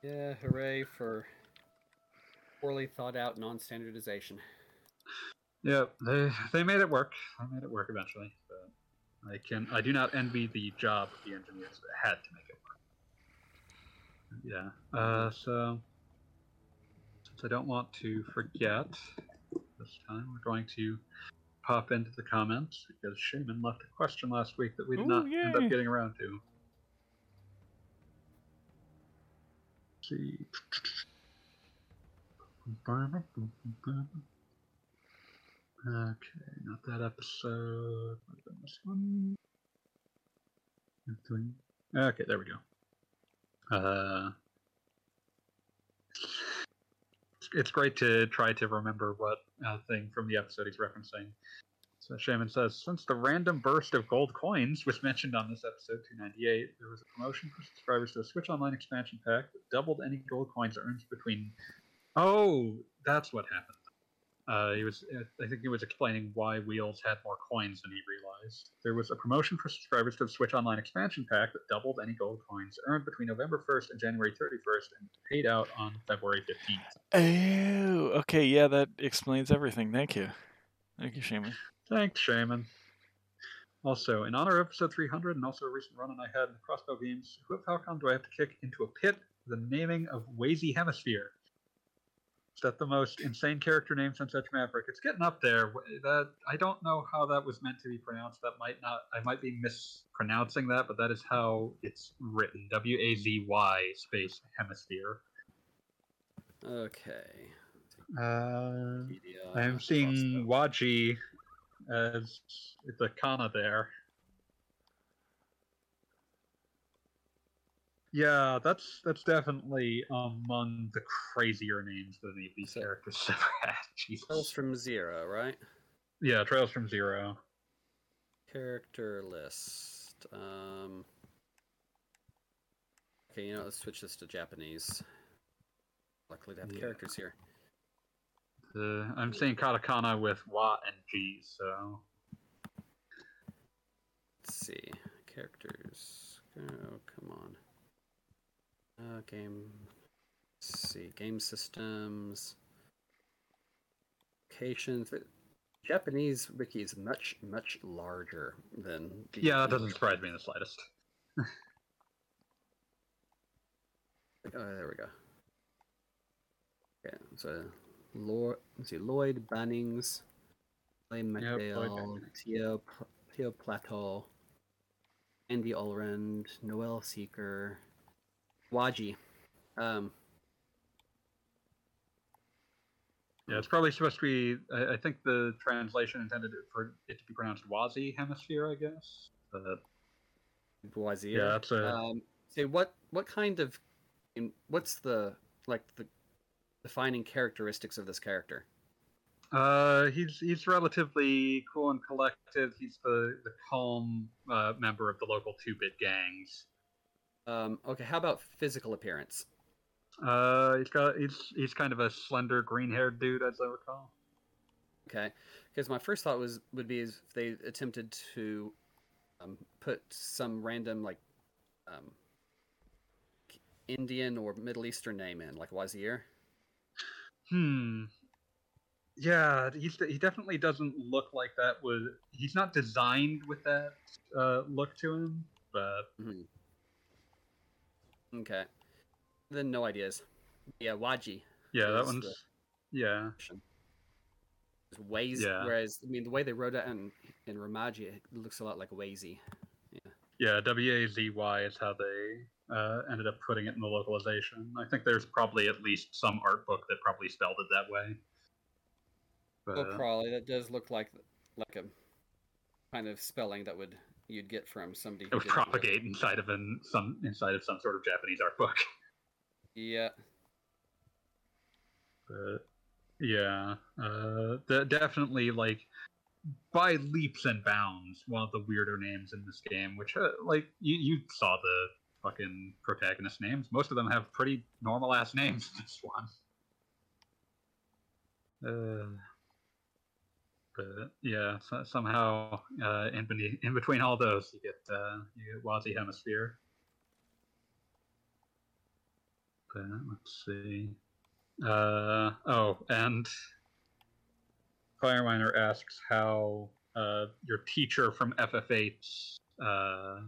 Yeah, hooray for poorly thought out non standardization. Yeah, they they made it work. They made it work eventually. I can I do not envy the job of the engineers that had to make it work. Yeah. Uh, so since I don't want to forget this time, we're going to pop into the comments because Shaman left a question last week that we did Ooh, not yay. end up getting around to. Let's see. Okay, not that episode. This one. Okay, there we go. Uh, it's great to try to remember what uh, thing from the episode he's referencing. So Shaman says, since the random burst of gold coins was mentioned on this episode 298, there was a promotion for subscribers to a Switch Online expansion pack that doubled any gold coins earned between. Oh, that's what happened. Uh, he was, I think he was explaining why Wheels had more coins than he realized. There was a promotion for subscribers to the Switch Online expansion pack that doubled any gold coins earned between November 1st and January 31st and paid out on February 15th. Oh, okay, yeah, that explains everything. Thank you. Thank you, Shaman. Thanks, Shaman. Also, in honor of episode 300 and also a recent run and I had in the Crossbell games, who at Falcom do I have to kick into a pit the naming of Wazy Hemisphere? That the most insane character name since Edge Maverick. It's getting up there. That I don't know how that was meant to be pronounced. That might not. I might be mispronouncing that, but that is how it's written. W A Z Y space hemisphere. Okay. Uh, I'm seeing Waji as the kana there. Yeah, that's that's definitely among the crazier names that any of these So- characters ever had. Jesus. Trails from Zero, right? Yeah, Trails from Zero. Character list. Um. Okay, you know, let's switch this to Japanese. Luckily, to have Yeah. characters here. Uh, I'm seeing katakana with wa and g, so Let's see. Characters. Oh, come on. Uh, game. Let's see. Game systems. Locations. Japanese wiki is much, much larger than. the yeah, that doesn't surprise me in the slightest. Oh, there we go. Okay, so Lord, let's see, Lloyd Bannings, Blaine Yep, Lloyd McDale, Bannings. Theo, Tio Plato, Andy Allrand, Noel Seeker, Waji. Um, Yeah, it's probably supposed to be. I, I think the translation intended it for it to be pronounced Wazi Hemisphere, I guess. But Boisier. yeah, that's a. Um, so what what kind of, what's the like the defining characteristics of this character? Uh, he's he's relatively cool and collected. He's the the calm uh, member of the local two bit gangs. Um, okay, how about physical appearance? Uh, he's got he's he's kind of a slender green haired dude, as I recall. Okay, because my first thought was would be if they attempted to um, put some random like um, Indian or Middle Eastern name in, like Wazir. Hmm. Yeah, he's he definitely doesn't look like that. Was he's not designed with that uh, look to him, but Mhm. Okay, then no ideas. Yeah, Waji. yeah, that one's the- yeah. is Waze, Yeah. whereas I mean the way they wrote it in in Romaji, it looks a lot like Wazy. Yeah, W A Z Y is how they uh, ended up putting it in the localization. I think there's probably at least some art book that probably spelled it that way. But, Well, probably that does look like like a kind of spelling that would you'd get from somebody. it would didn't it. propagate inside of an some inside of some sort of Japanese art book. Yeah. But yeah, uh, de- definitely like by leaps and bounds one of the weirder names in this game. Which uh, like you you saw the fucking protagonist names. Most of them have pretty normal ass names. This one. Uh, but yeah, so, somehow uh, in, beneath, in between all those, you get uh, you get Wazi Hemisphere. But let's see. Uh, oh, and Fireminer asks how uh, your teacher from FF8's uh,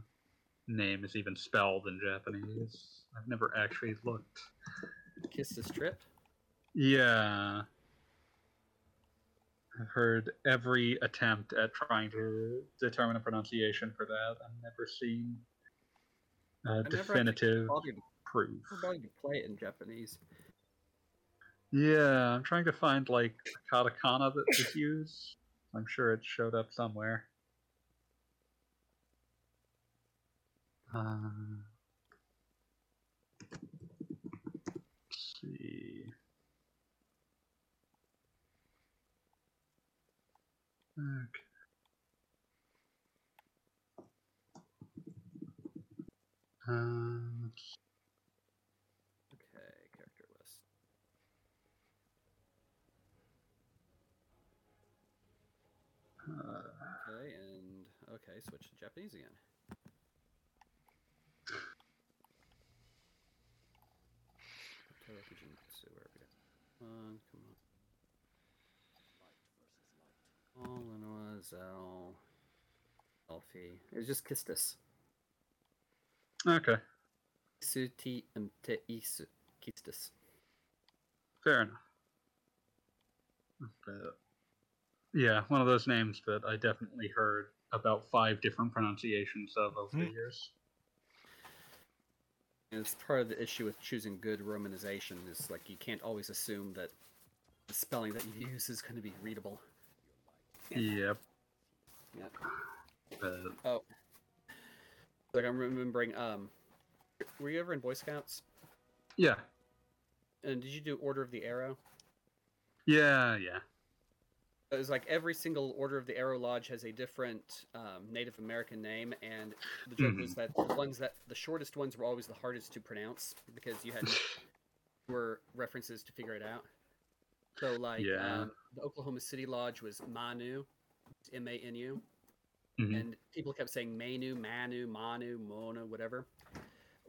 name is even spelled in Japanese. I've never actually looked. Quistis Trepe. Yeah. I've heard every attempt at trying to determine a pronunciation for that. I've never seen a never definitive proof. never bothered to play it in Japanese. Yeah, I'm trying to find like a katakana that was used. I'm sure it showed up somewhere. Uh, Okay. Um, Okay, character list. uh, Okay, and okay, switch to Japanese again. Toroku Jinbutsu, where we go? Come on, come on. All Zell, Elfie. It was just Quistis. okay, Suti Mte Isu. Quistis. fair enough. But, yeah, one of those names that I definitely heard about five different pronunciations of over the Hmm. years. And it's part of the issue with choosing good romanization is like you can't always assume that the spelling that you use is going to be readable. Yep. Yeah. But, Oh, like I'm remembering, um, Were you ever in Boy Scouts? Yeah, And did you do Order of the Arrow? yeah, yeah. It was like every single Order of the Arrow Lodge has a different um, Native American name, and the joke was that the ones that the shortest ones were always the hardest to pronounce because you had were references to figure it out. So like Yeah. um, the Oklahoma City Lodge was Manu, M A N U, Mhm. and people kept saying Manu, Manu, Manu, Mona, whatever.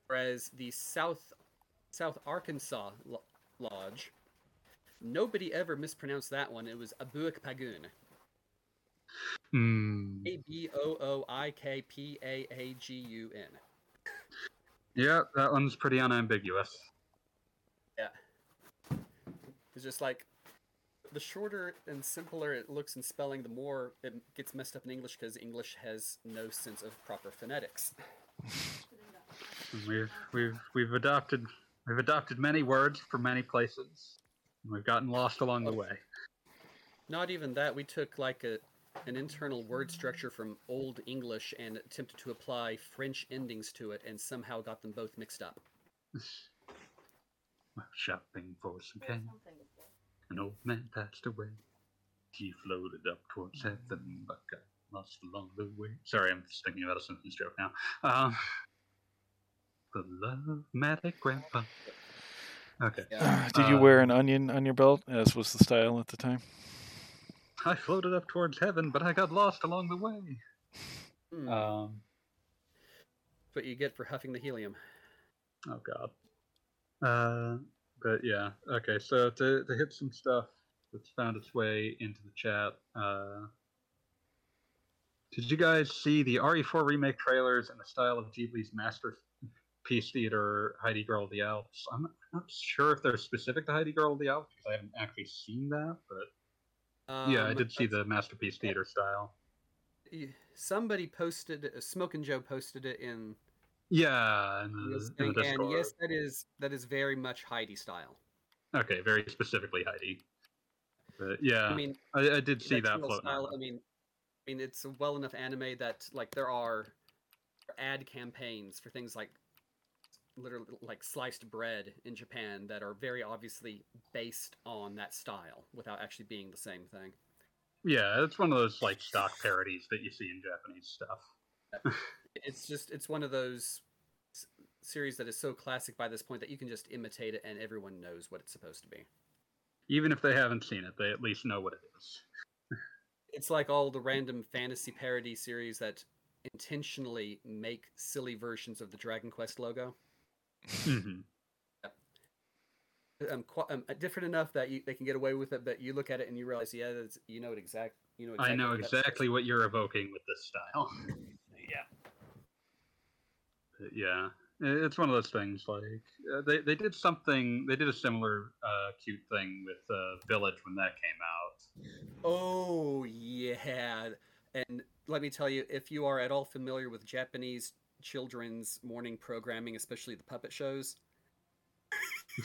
Whereas the South South Arkansas Lo- Lodge, nobody ever mispronounced that one. It was Abuik Pagun. Mm. A B O O I K P A A G U N. Yeah, that one's pretty unambiguous. Yeah. It's just like the shorter and simpler it looks in spelling, the more it gets messed up in English because English has no sense of proper phonetics. We've we've we've adopted we've adopted many words from many places. and We've gotten lost along the way. Not even that, we took like a an internal word structure from Old English and attempted to apply French endings to it and somehow got them both mixed up. Shopping for some pen, an old man passed away. He floated up towards heaven, but got lost along the way. Sorry, I'm just thinking about a Simpsons joke now. Um, the love-matic grandpa. Okay. Yeah. Did you Uh, wear an onion on your belt, as was the style at the time? I floated up towards heaven, but I got lost along the way. Hmm, Um, That's what you get for huffing the helium. Oh god. Uh, but yeah. Okay, so to to hit some stuff that's found its way into the chat. Uh, did you guys see the RE4 remake trailers in the style of Ghibli's masterpiece theater, Heidi Girl of the Alps? I'm not sure if they're specific to Heidi Girl of the Alps because I haven't actually seen that, but yeah, I Um, did see the masterpiece theater style. Somebody posted, Smoke and Joe posted it in Yeah, in the, in the and yes, that is that is very much Heidi style. Okay, very specifically Heidi. But yeah, I mean, I, I did see that style. I mean, I mean, it's a well enough anime that like there are ad campaigns for things like literally like sliced bread in Japan that are very obviously based on that style without actually being the same thing. Yeah, it's one of those like stock parodies that you see in Japanese stuff. It's just it's one of those s- series that is so classic by this point that you can just imitate it and everyone knows what it's supposed to be. Even if they haven't seen it, they at least know what it is. It's like all the random fantasy parody series that intentionally make silly versions of the Dragon Quest logo. Mhm. um, qu- um, different enough that you, they can get away with it, but you look at it and you realize, yeah, that's, you know it exact. You know exactly I know exactly what you're evoking with this style. Yeah. I- it's one of those things. Like uh, they they did something. They did a similar uh, cute thing with uh, Village when that came out. Oh yeah, and let me tell you, if you are at all familiar with Japanese children's morning programming, especially the puppet shows,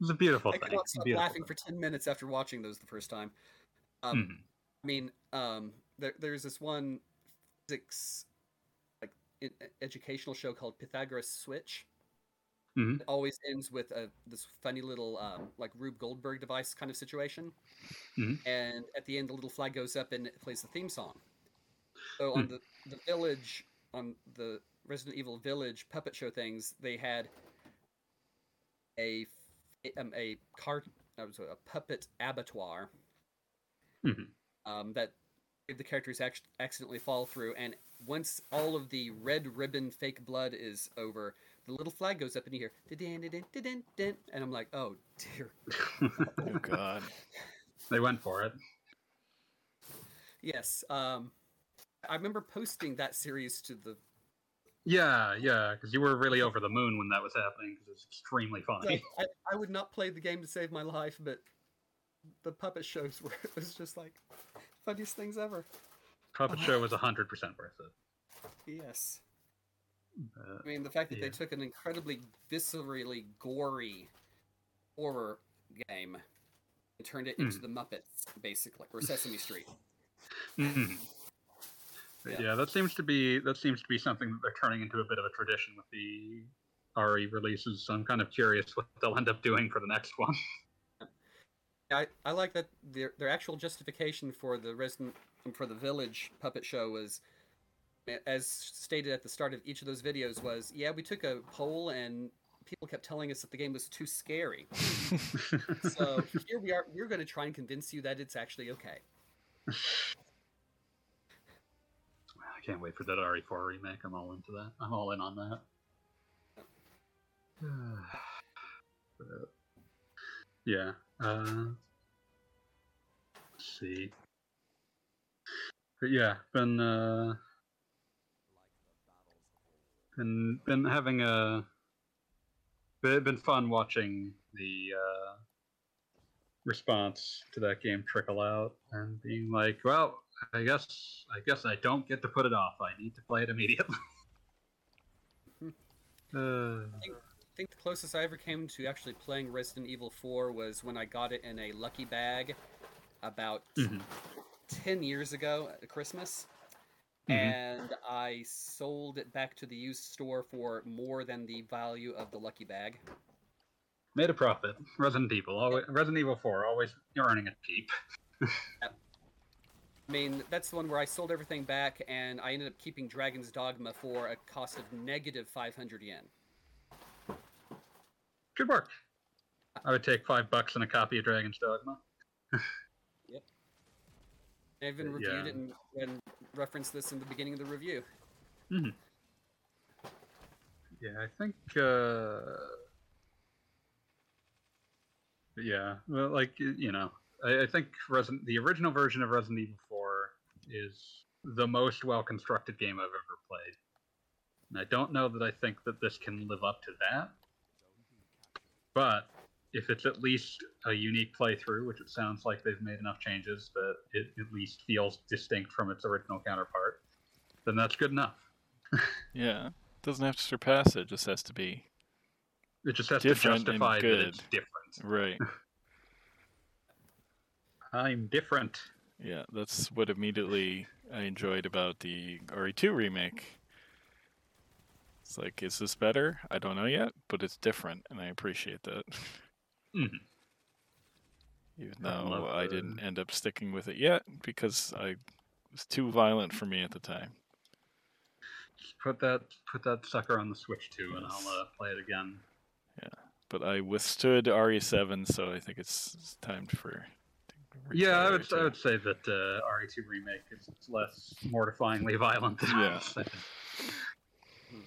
It's a beautiful I thing. cannot stop Beautiful laughing for ten minutes after watching those the first time. thing. Um, Mhm. I mean, um, there, there's this one physics, educational show called Pythagoras Switch. Mhm. It always ends with a this funny little um, like Rube Goldberg device kind of situation, Mhm. and at the end the little flag goes up and it plays the theme song. So on the the village on the Resident Evil Village puppet show things, they had a um, a car that was a puppet abattoir Mhm. um, that the characters act- accidentally fall through, and once all of the red ribbon fake blood is over, the little flag goes up, and you hear "Da-din, da-din, da-din, din," and I'm like, oh dear. Oh God. they went for it. Yes, um, I remember posting that series to the. Yeah, yeah, because you were really over the moon when that was happening because it's extremely funny. Like, I, I would not play the game to save my life, but the puppet shows were it was just like funniest things ever. Puppet Show was hundred percent worth it. Yes. Uh, I mean, the fact that Yeah. they took an incredibly viscerally gory horror game and turned it into the Muppets, basically, or Sesame Street. mhm. Yeah. yeah, that seems to be that seems to be something that they're turning into a bit of a tradition with the RE releases. So I'm kind of curious what they'll end up doing for the next one. I, I like that their their actual justification for the resident for the village puppet show was as stated at the start of each of those videos was yeah we took a poll and people kept telling us that the game was too scary so here we are we're going to try and convince you that it's actually okay I can't wait for that RE4 remake. I'm all into that. I'm all in on that. Yeah. Uh, see. But yeah, been uh, been been having a been, fun watching the uh, response to that game trickle out and being like, well, I guess I guess I don't get to put it off. I need to play it immediately. uh, I think the closest I ever came to actually playing Resident Evil 4 was when I got it in a lucky bag about Mhm. 10 years ago at Christmas. Mhm. And I sold it back to the used store for more than the value of the lucky bag. made a profit. Resident Evil, always, Resident Evil 4, always you're earning a keep. I mean, that's the one where I sold everything back and I ended up keeping Dragon's Dogma for a cost of negative 500 yen. Good work. I would take five bucks and a copy of Dragon's Dogma. I even reviewed yeah. it and, and referenced this in the beginning of the review. Yeah, I think. Uh... Yeah, well, like you know, I, I think Resident the original version of Resident Evil 4 is the most well constructed game I've ever played. And I don't know that I think that this can live up to that. But if it's at least a unique playthrough, which it sounds like they've made enough changes that it at least feels distinct from its original counterpart, then that's good enough. Yeah. Doesn't have to surpass it, it. just has to be. It just has to justify that it's different. Right. I'm different. Yeah, that's what immediately I enjoyed about the RE2 remake. It's like, is this better? I don't know yet, but it's different, and I appreciate that. Mhm. Even though I the- didn't end up sticking with it yet because I it was too violent for me at the time. Just put that put that sucker on the Switch too, and I'll uh, play it again. Yeah, but I withstood RE7, so I think it's, it's time for. Yeah, I would I would say that uh, RE2 remake is less mortifyingly violent than Yeah.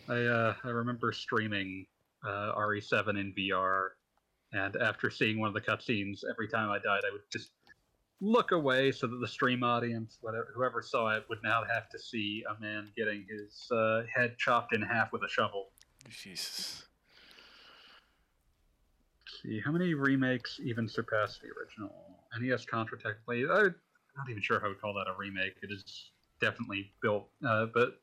I uh, I remember streaming uh, RE7 in VR, and after seeing one of the cutscenes, every time I died, I would just look away so that the stream audience, whatever whoever saw it, would now have to see a man getting his uh, head chopped in half with a shovel. Jesus. Let's see how many remakes even surpass the original NES Contra technically. I'm not even sure how to call that a remake. It is definitely built, uh, but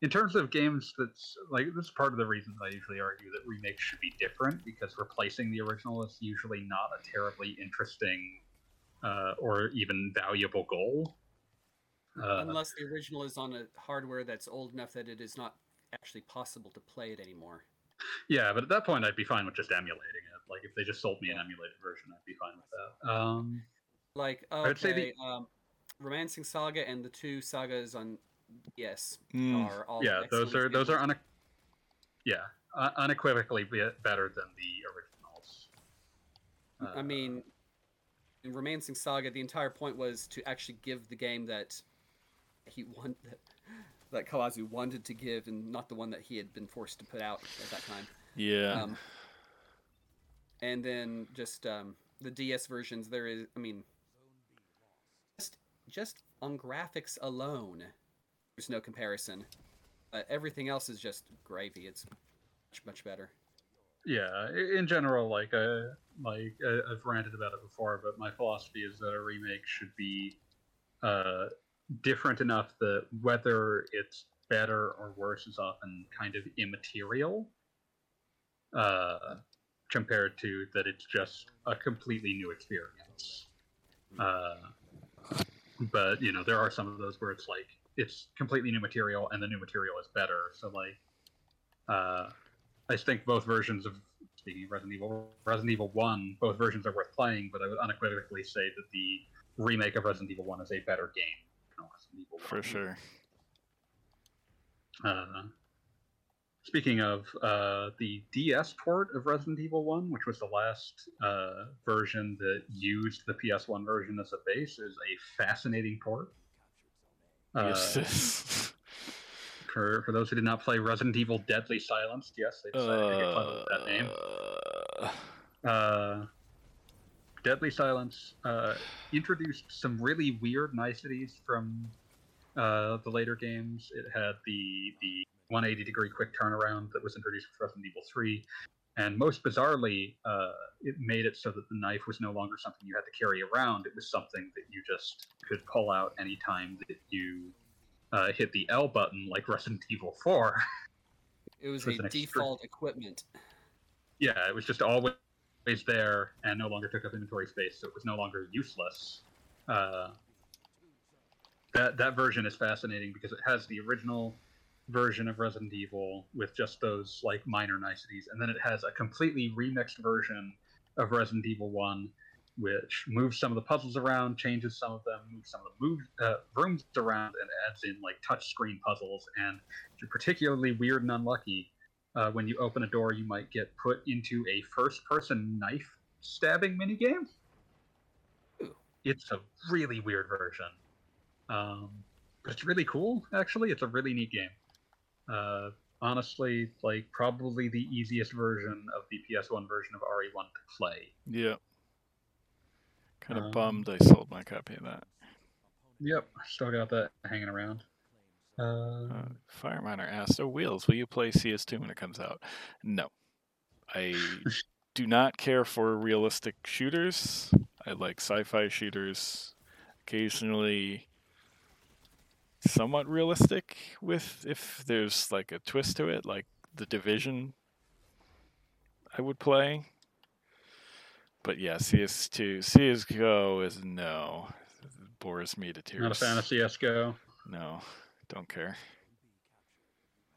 in terms of games, that's like this is part of the reason I usually argue that remakes should be different because replacing the original is usually not a terribly interesting uh, or even valuable goal. Uh, Unless the original is on a hardware that's old enough that it is not actually possible to play it anymore. Yeah, but at that point, I'd be fine with just emulating it. Like if they just sold me an emulated version, I'd be fine with that. Um, Like, okay, the- um, Romancing Saga and the two sagas on yes Mm, are all yeah, those are those are examples. une- yeah uh, unequivocally be- better than the originals. I Uh, mean, in Romancing Saga, the entire point was to actually give the game that he wanted that, that Kawazu wanted to give, and not the one that he had been forced to put out at that time. yeah. Um, and then just um, the DS versions, there is, I mean, just just on graphics alone, there's no comparison. Uh, everything else is just gravy. It's much much better. yeah, in general, like uh, like uh, I've ranted about it before, but my philosophy is that a remake should be uh, different enough that whether it's better or worse is often kind of immaterial. Uh, compared to that it's just a completely new experience. Uh, but you know, there are some of those where it's like it's completely new material, and the new material is better. So like, uh, I think both versions of speaking of Resident Evil, Resident Evil One, both versions are worth playing, but I would unequivocally say that the remake of Resident Evil One is a better game. than Resident Evil For sure. Uh, speaking of uh, the DS port of Resident Evil 1, which was the last uh, version that used the PS1 version as a base, is a fascinating port. Uh, yes. for, for those who did not play Resident Evil Deadly Silence, yes, they decided to get fun with that name. Uh, Uh, Deadly Silence uh, introduced some really weird niceties from uh, the later games. It had the the 180 degree quick turnaround that was introduced with Resident Evil 3, and most bizarrely, uh, it made it so that the knife was no longer something you had to carry around. It was something that you just could pull out anytime that you uh, hit the L button, like Resident Evil 4. It was was a an extra- default equipment. yeah, it was just always there and no longer took up inventory space, so it was no longer useless. Uh, that that version is fascinating because it has the original version of Resident Evil with just those like minor niceties, and then it has a completely remixed version of Resident Evil One, which moves some of the puzzles around, changes some of them, moves some of the move uh, rooms around, and adds in like touchscreen puzzles. And you're particularly weird and unlucky, uh, when you open a door, you might get put into a first-person knife stabbing minigame. It's a really weird version, um, but it's really cool. Actually, it's a really neat game. Uh, honestly, like probably the easiest version of the PS1 version of RE1 to play. yeah. Kind of Um, bummed I sold my copy of that. Yep, still got that hanging around. Uh, Uh, Fireminer asked, "Oh, Wheels, will you play CS2 when it comes out?" No, I do not care for realistic shooters. I like sci-fi shooters, occasionally somewhat realistic with if there's like a twist to it, like The Division. I would play, but yeah, CS2, CS:GO is no. It bores me to tears. not a fan of CS:GO. No, don't care.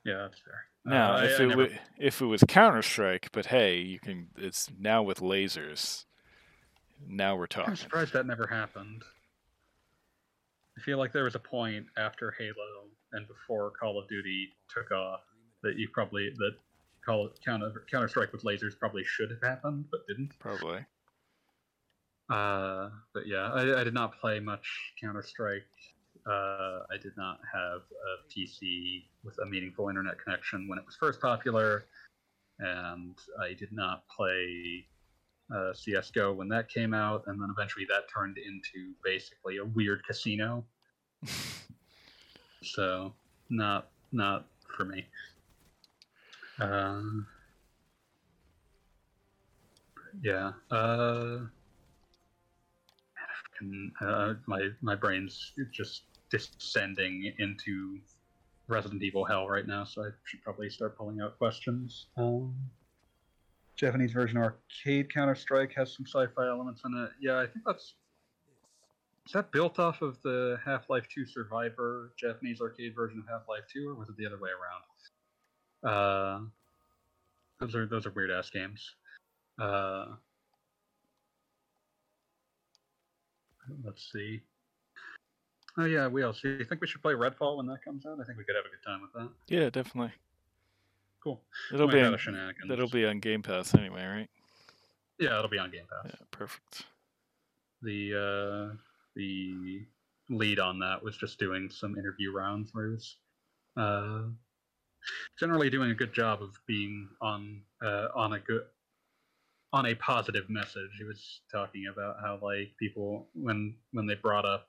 Yeah, that's fair. Now, Uh, if I it never- wa- if it was Counter Strike, but hey, you can. It's now with lasers. Now we're talking. I'm surprised that never happened. I feel like there was a point after Halo and before Call of Duty took off that you probably that Call Counter Counter Strike with lasers probably should have happened, but didn't. Probably. Uh, but yeah, I, I did not play much Counter Strike. Uh, I did not have a PC with a meaningful internet connection when it was first popular, and I did not play uh, CS:GO when that came out, and then eventually that turned into basically a weird casino. so not not for me. Um, yeah. Uh, uh, my my brain's just descending into Resident Evil hell right now, so I should probably start pulling out questions. Um, Japanese version arcade Counter Strike has some sci-fi elements in it. Yeah, I think that's is that built off of the Half-Life 2 Survivor Japanese arcade version of Half-Life 2, or was it the other way around? Uh, those are those are weird ass games. Uh, let's see. Oh yeah, we all see. You think we should play Redfall when that comes out? I think we could have a good time with that. Yeah, definitely. Cool. It'll be on, that'll be on Game Pass anyway, right? Yeah, it'll be on Game Pass. Yeah, perfect. The uh, the lead on that was just doing some interview rounds where he was uh, generally doing a good job of being on uh, on a good on a positive message. He was talking about how like people when when they brought up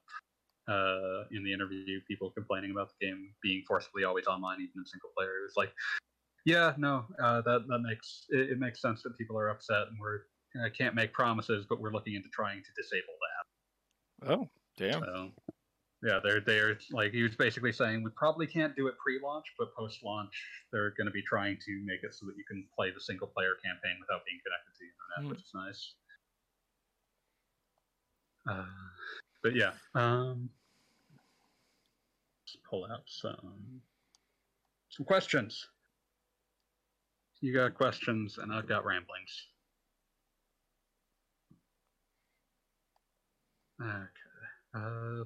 uh, in the interview people complaining about the game being forcibly always online even in single player. It was like, yeah, no, uh, that that makes it, it makes sense that people are upset and we're I can't make promises, but we're looking into trying to disable that. Oh, damn. So, yeah, they're they're like he was basically saying we probably can't do it pre-launch, but post-launch they're going to be trying to make it so that you can play the single-player campaign without being connected to the internet, Hmm. which is nice. Uh, but yeah, um, Let's pull out some some questions. You got questions, and I've got ramblings. Okay. Uh,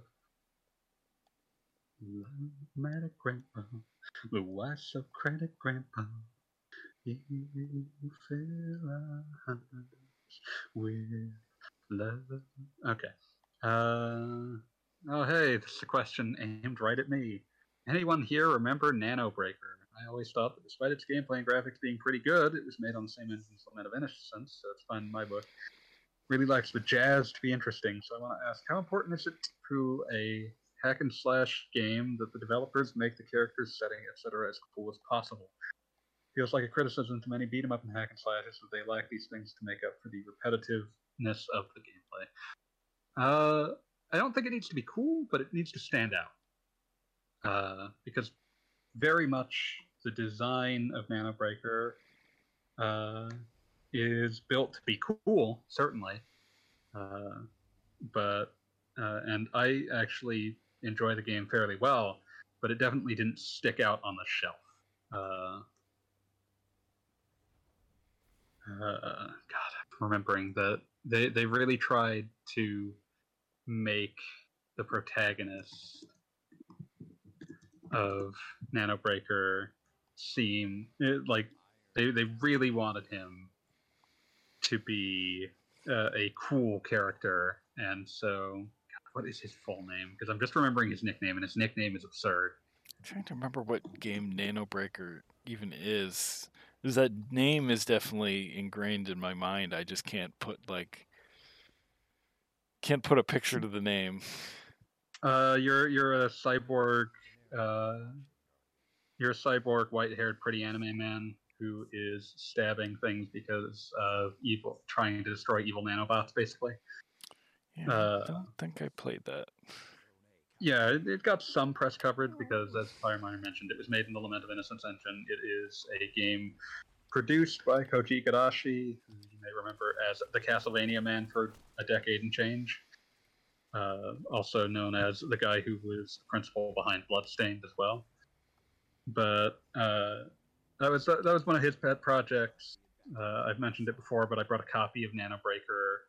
Matic Grandpa, the Grandpa, you fill our hearts with love. Okay. Uh, oh, hey, this is a question aimed right at me. Anyone here remember Nano Breaker? I always thought that despite its gameplay and graphics being pretty good, it was made on the same engine as Lament of Innocence, so it's fine in my book. Really likes the jazz to be interesting, so I want to ask how important is it to a hack and slash game that the developers make the characters, setting, etc., as cool as possible? Feels like a criticism to many beat 'em up and hack and slashes that they lack these things to make up for the repetitiveness of the gameplay. Uh, I don't think it needs to be cool, but it needs to stand out. Uh, because very much the design of Nano Breaker uh, is built to be cool, certainly. Uh, but uh, and I actually enjoy the game fairly well, but it definitely didn't stick out on the shelf. Uh, uh, God, I'm remembering that they they really tried to make the protagonist of Nano Breaker seem it, like they they really wanted him to be uh, a cool character, and so God, what is his full name? Because I'm just remembering his nickname, and his nickname is absurd. I'm trying to remember what game Nano Breaker even is. Because that name is definitely ingrained in my mind. I just can't put like can't put a picture to the name. Uh, you're you're a cyborg. Uh, you're a cyborg, white-haired, pretty anime man who is stabbing things because of evil, trying to destroy evil nanobots, basically. Yeah, Uh, I don't think I played that. Yeah, it, it got some press coverage because, as Fireminer mentioned, it was made in the Lament of Innocence engine. It is a game produced by Koji Igarashi, who you may remember as the Castlevania man for a decade and change. Uh, also known as the guy who was the principal behind Bloodstained as well. But uh, that was that was one of his pet projects. Uh, I've mentioned it before, but I brought a copy of Nano Breaker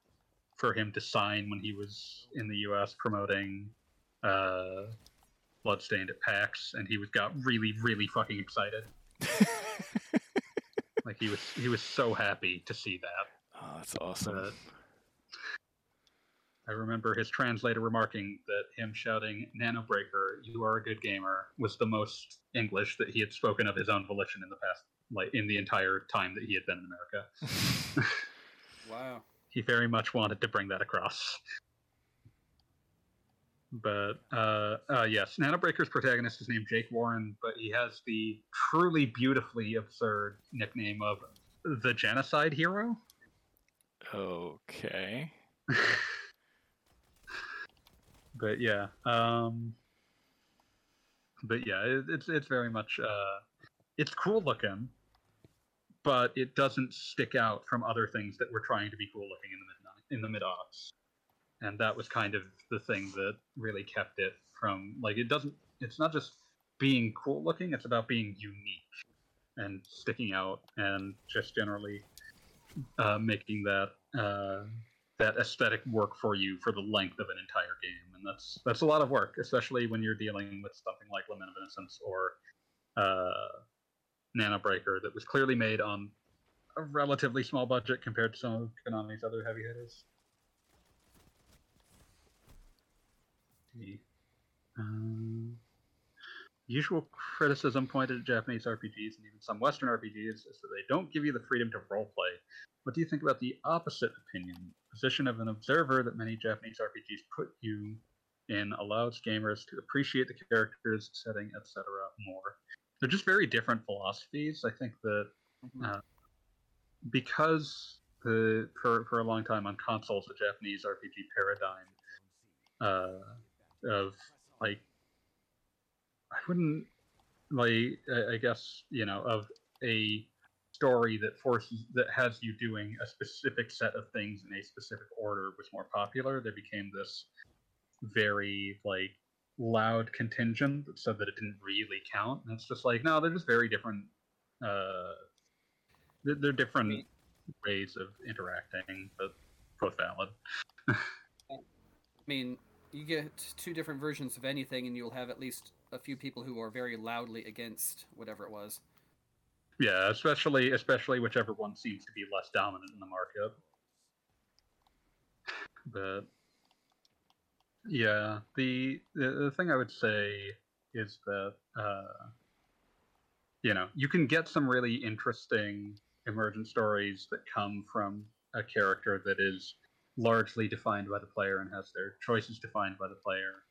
for him to sign when he was in the U.S. promoting uh, Bloodstained at PAX, and he was got really, really fucking excited. Like he was, he was so happy to see that. Oh, that's awesome. But I remember his translator remarking that him shouting "Nano Breaker, you are a good gamer" was the most English that he had spoken of his own volition in the past, like in the entire time that he had been in America. Wow. he very much wanted to bring that across. But uh, uh, yes, Nano Breaker's protagonist is named Jake Warren, but he has the truly beautifully absurd nickname of the Genocide Hero. okay. but yeah, um, but yeah, it, it's it's very much uh, it's cool looking, but it doesn't stick out from other things that were trying to be cool looking in the mid in the mid aughts, and that was kind of the thing that really kept it from like it doesn't. It's not just being cool looking; it's about being unique and sticking out, and just generally uh, making that. Uh, that aesthetic work for you for the length of an entire game, and that's that's a lot of work, especially when you're dealing with something like Lament of Innocence or uh, Nano Breaker that was clearly made on a relatively small budget compared to some of Konami's other heavy hitters. The, um, usual criticism pointed at Japanese RPGs and even some Western RPGs is that they don't give you the freedom to roleplay. What do you think about the opposite opinion? Position of an observer that many Japanese RPGs put you in allows gamers to appreciate the characters, setting, etc. more. They're just very different philosophies. I think that uh, because the for for a long time on consoles, the Japanese RPG paradigm uh, of like I wouldn't like I, I guess you know of a story that forces that has you doing a specific set of things in a specific order was more popular. There became this very like loud contingent that said that it didn't really count. And it's just like, no, they're just very different. Uh, they're, they're different ways of interacting, but both valid. I mean, you get two different versions of anything, and you'll have at least a few people who are very loudly against whatever it was. Yeah, especially especially whichever one seems to be less dominant in the market. But yeah, the the, the thing I would say is that uh, you know you can get some really interesting emergent stories that come from a character that is largely defined by the player and has their choices defined by the player.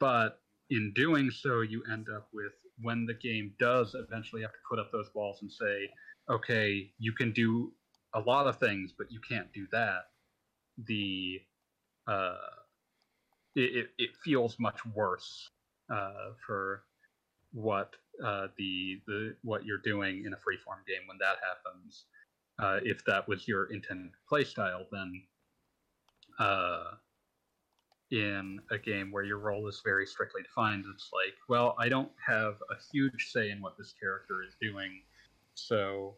But in doing so, you end up with when the game does eventually have to put up those walls and say, okay, you can do a lot of things, but you can't do that. The uh, it, it feels much worse uh, for what uh, the the what you're doing in a freeform game when that happens. Uh, if that was your intended playstyle, then uh, in a game where your role is very strictly defined, it's like, well, I don't have a huge say in what this character is doing, so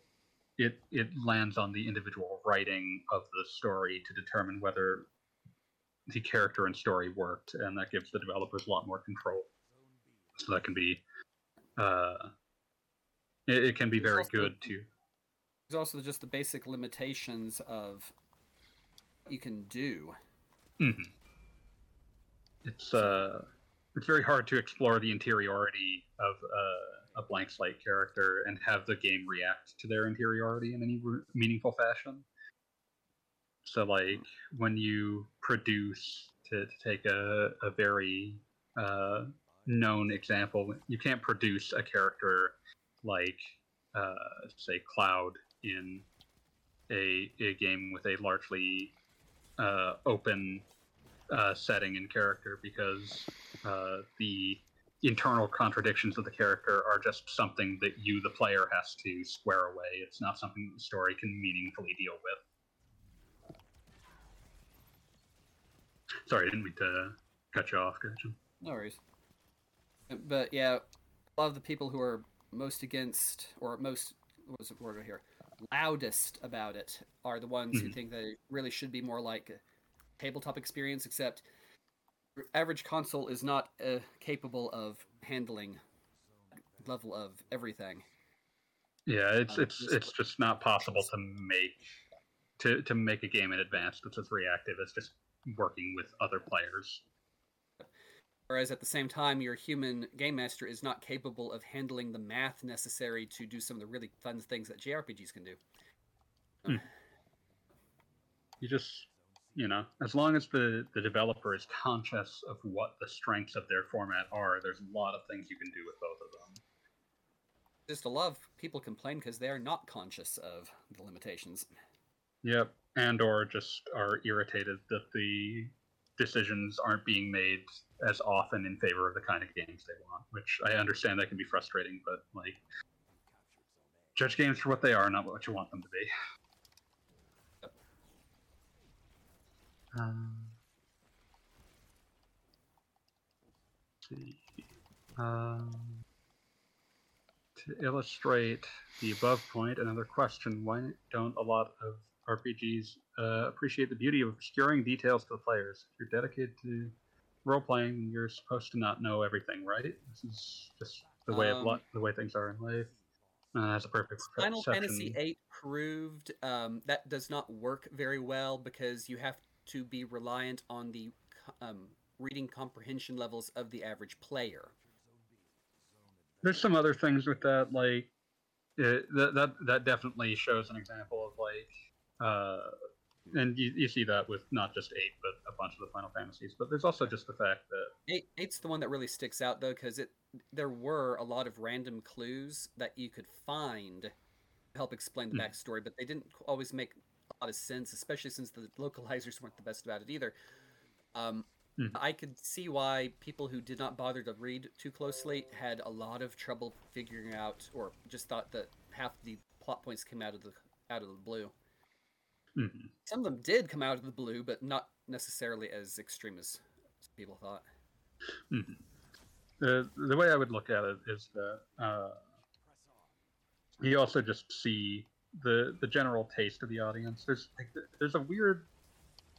it it lands on the individual writing of the story to determine whether the character and story worked, and that gives the developers a lot more control. So that can be, uh, it, it can be There's very good to. There's also just the basic limitations of what you can do. Mm-hmm. It's uh, it's very hard to explore the interiority of uh, a blank slate character and have the game react to their interiority in any re- meaningful fashion. So, like when you produce to, to take a a very uh, known example, you can't produce a character like uh, say Cloud in a a game with a largely uh, open uh, setting and character because uh, the internal contradictions of the character are just something that you, the player, has to square away. It's not something that the story can meaningfully deal with. Sorry, I didn't mean to cut you off, Gretchen. No worries. But yeah, a lot of the people who are most against, or most, what was the word here, loudest about it, are the ones who Mhm. think that it really should be more like a tabletop experience, except average console is not uh, capable of handling level of everything. Yeah, it's Um, it's it's just not possible to make to to make a game in advance that's as reactive as just working with other players. Whereas at the same time, your human game master is not capable of handling the math necessary to do some of the really fun things that JRPGs can do. Hmm. you just you know as long as the the developer is conscious of what the strengths of their format are there's a lot of things you can do with both of them Just a lot of people complain because they are not conscious of the limitations. yep and or just are irritated that the decisions aren't being made as often in favor of the kind of games they want which i understand that can be frustrating but like judge games for what they are not what you want them to be Um. Um, to illustrate the above point, another question: Why don't a lot of RPGs uh, appreciate the beauty of obscuring details to the players? If you're dedicated to role playing, you're supposed to not know everything, right? This is just the way of Um, li- the way things are in life. Uh, that's a perfect Final Fantasy. VIII proved um, that does not work very well because you have to be reliant on the um, reading comprehension levels of the average player. there's some other things with that like uh, that that that definitely shows an example of like uh and you, you see that with not just eight but a bunch of the final fantasies but there's also just the fact that Eight, eight's the one that really sticks out though because it there were a lot of random clues that you could find to help explain the Hmm. backstory, but they didn't always make a lot of sense, especially since the localizers weren't the best about it either. Um, Mhm. I could see why people who did not bother to read too closely had a lot of trouble figuring out, or just thought that half the plot points came out of the out of the blue. Mhm. Some of them did come out of the blue, but not necessarily as extreme as people thought. Mhm. The the way I would look at it is that uh, you also just see the the general taste of the audience. There's like, there's a weird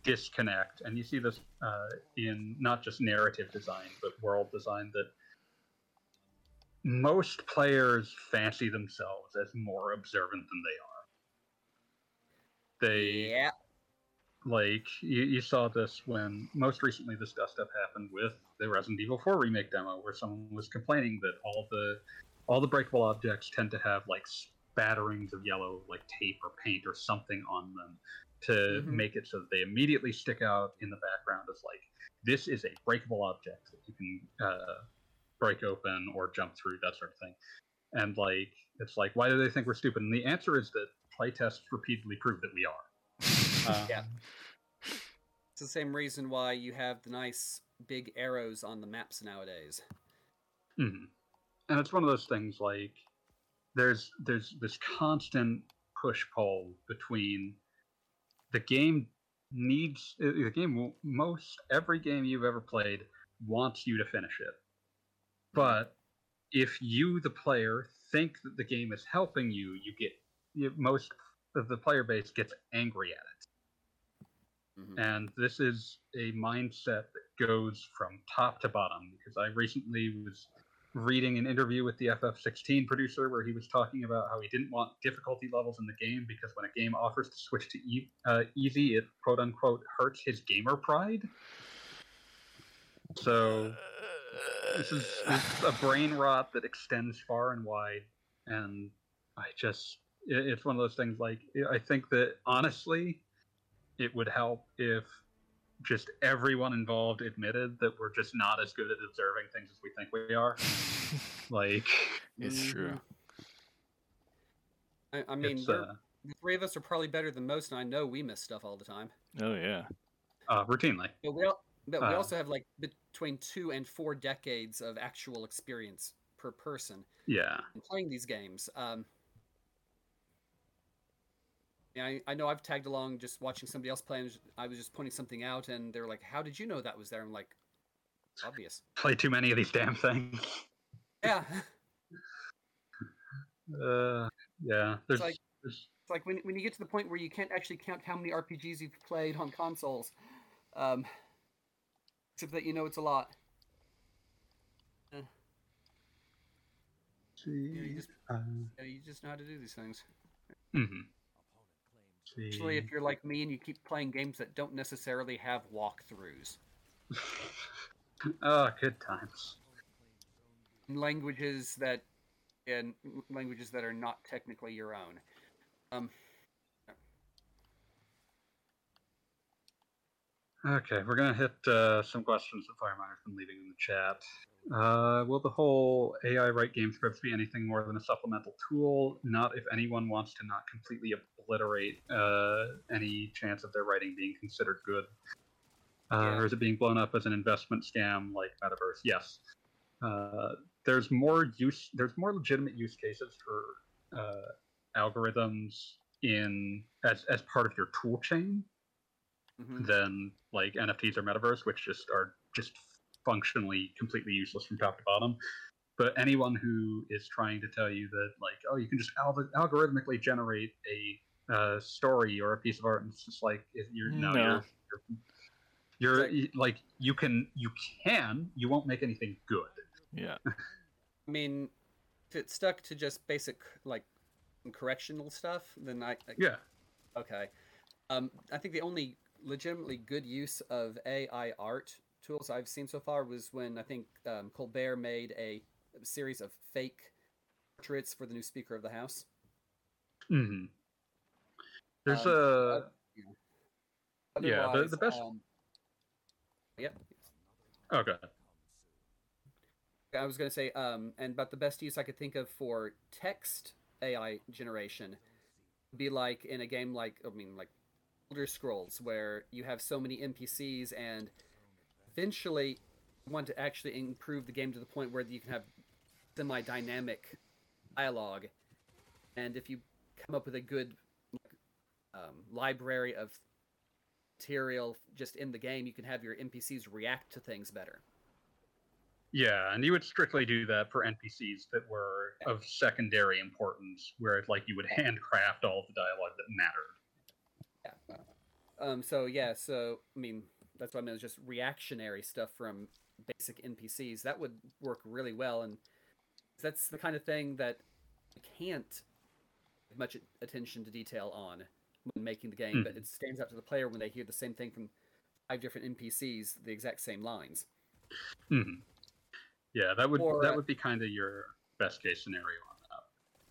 disconnect, and you see this uh, in not just narrative design but world design that most players fancy themselves as more observant than they are. They Yeah. like you, you saw this when most recently this dust up happened with the Resident Evil 4 remake demo where someone was complaining that all the all the breakable objects tend to have like spatterings of yellow like tape or paint or something on them to Mhm. make it so that they immediately stick out in the background as like this is a breakable object that you can uh, break open or jump through that sort of thing and like it's like why do they think we're stupid and the answer is that playtests repeatedly prove that we are uh, Yeah. It's the same reason why you have the nice big arrows on the maps nowadays. Mhm. And it's one of those things like there's there's this constant push pull between the game needs the game will- most every game you've ever played wants you to finish it. But if you the player think that the game is helping you, you get you, most of the player base gets angry at it. Mhm. And this is a mindset that goes from top to bottom because I recently was reading an interview with the FF16 producer where he was talking about how he didn't want difficulty levels in the game because when a game offers to switch to e- uh, easy, it quote unquote hurts his gamer pride. So this is, this is a brain rot that extends far and wide, and I just it's one of those things like I think that honestly, it would help if just everyone involved admitted that we're just not as good at observing things as we think we are. Like, it's true. Mhm. I, I mean, it's, uh, the three of us are probably better than most, and I know we miss stuff all the time. Oh yeah. uh, routinely. But we, al- but we Uh. also have like between two and four decades of actual experience per person Yeah. playing these games. Um, yeah, I, I know I've tagged along just watching somebody else play, and I was just pointing something out, and they're like, "How did you know that was there?" I'm like, "Obvious." Play too many of these damn things. Yeah, Uh, yeah. There's, like- there's it's like when when you get to the point where you can't actually count how many RPGs you've played on consoles, um, except that you know it's a lot. you just- uh, Yeah, you just know how to do these things. mhm. Especially if you're like me and you keep playing games that don't necessarily have walkthroughs oh, good times. in languages that in languages that are not technically your own. Um, Okay, we're gonna hit uh, some questions that Fireminer's been leaving in the chat. Uh, will the whole AI write game scripts be anything more than a supplemental tool? Not if anyone wants to not completely obliterate uh, any chance of their writing being considered good. Uh, Yeah. Or is it being blown up as an investment scam like Metaverse? Yes. Uh, there's more use. There's more legitimate use cases for uh, algorithms in as as part of your tool chain mhm. than like NFTs or metaverse, which just are just functionally completely useless from top to bottom. But anyone who is trying to tell you that like, oh, you can just alg- algorithmically generate a uh, story or a piece of art, and it's just like you're no, No. you're you're, you're like you can you can you won't make anything good. Yeah. I mean, if it stuck to just basic like correctional stuff, then I, I Yeah. okay. Um, I think the only legitimately good use of AI art tools I've seen so far was when I think um, Colbert made a series of fake portraits for the new Speaker of the House. hmm There's Um, a Yeah, the- the best- Um, yep. okay. I was going to say, um, and but the best use I could think of for text AI generation be like in a game like I mean like Elder Scrolls, where you have so many NPCs, and eventually want to actually improve the game to the point where you can have semi-dynamic dialogue, and if you come up with a good um, library of material just in the game, you can have your NPCs react to things better. Yeah, and you would strictly do that for NPCs that were of secondary importance, where like you would handcraft all the dialogue that mattered. Yeah. Um. So yeah. So I mean, that's what I mean. It's just reactionary stuff from basic NPCs that would work really well, and that's the kind of thing that I can't give much attention to detail on when making the game, but Mhm. it stands out to the player when they hear the same thing from five different NPCs, the exact same lines. hmm Yeah, that would Or, that would be kind of your best case scenario on that.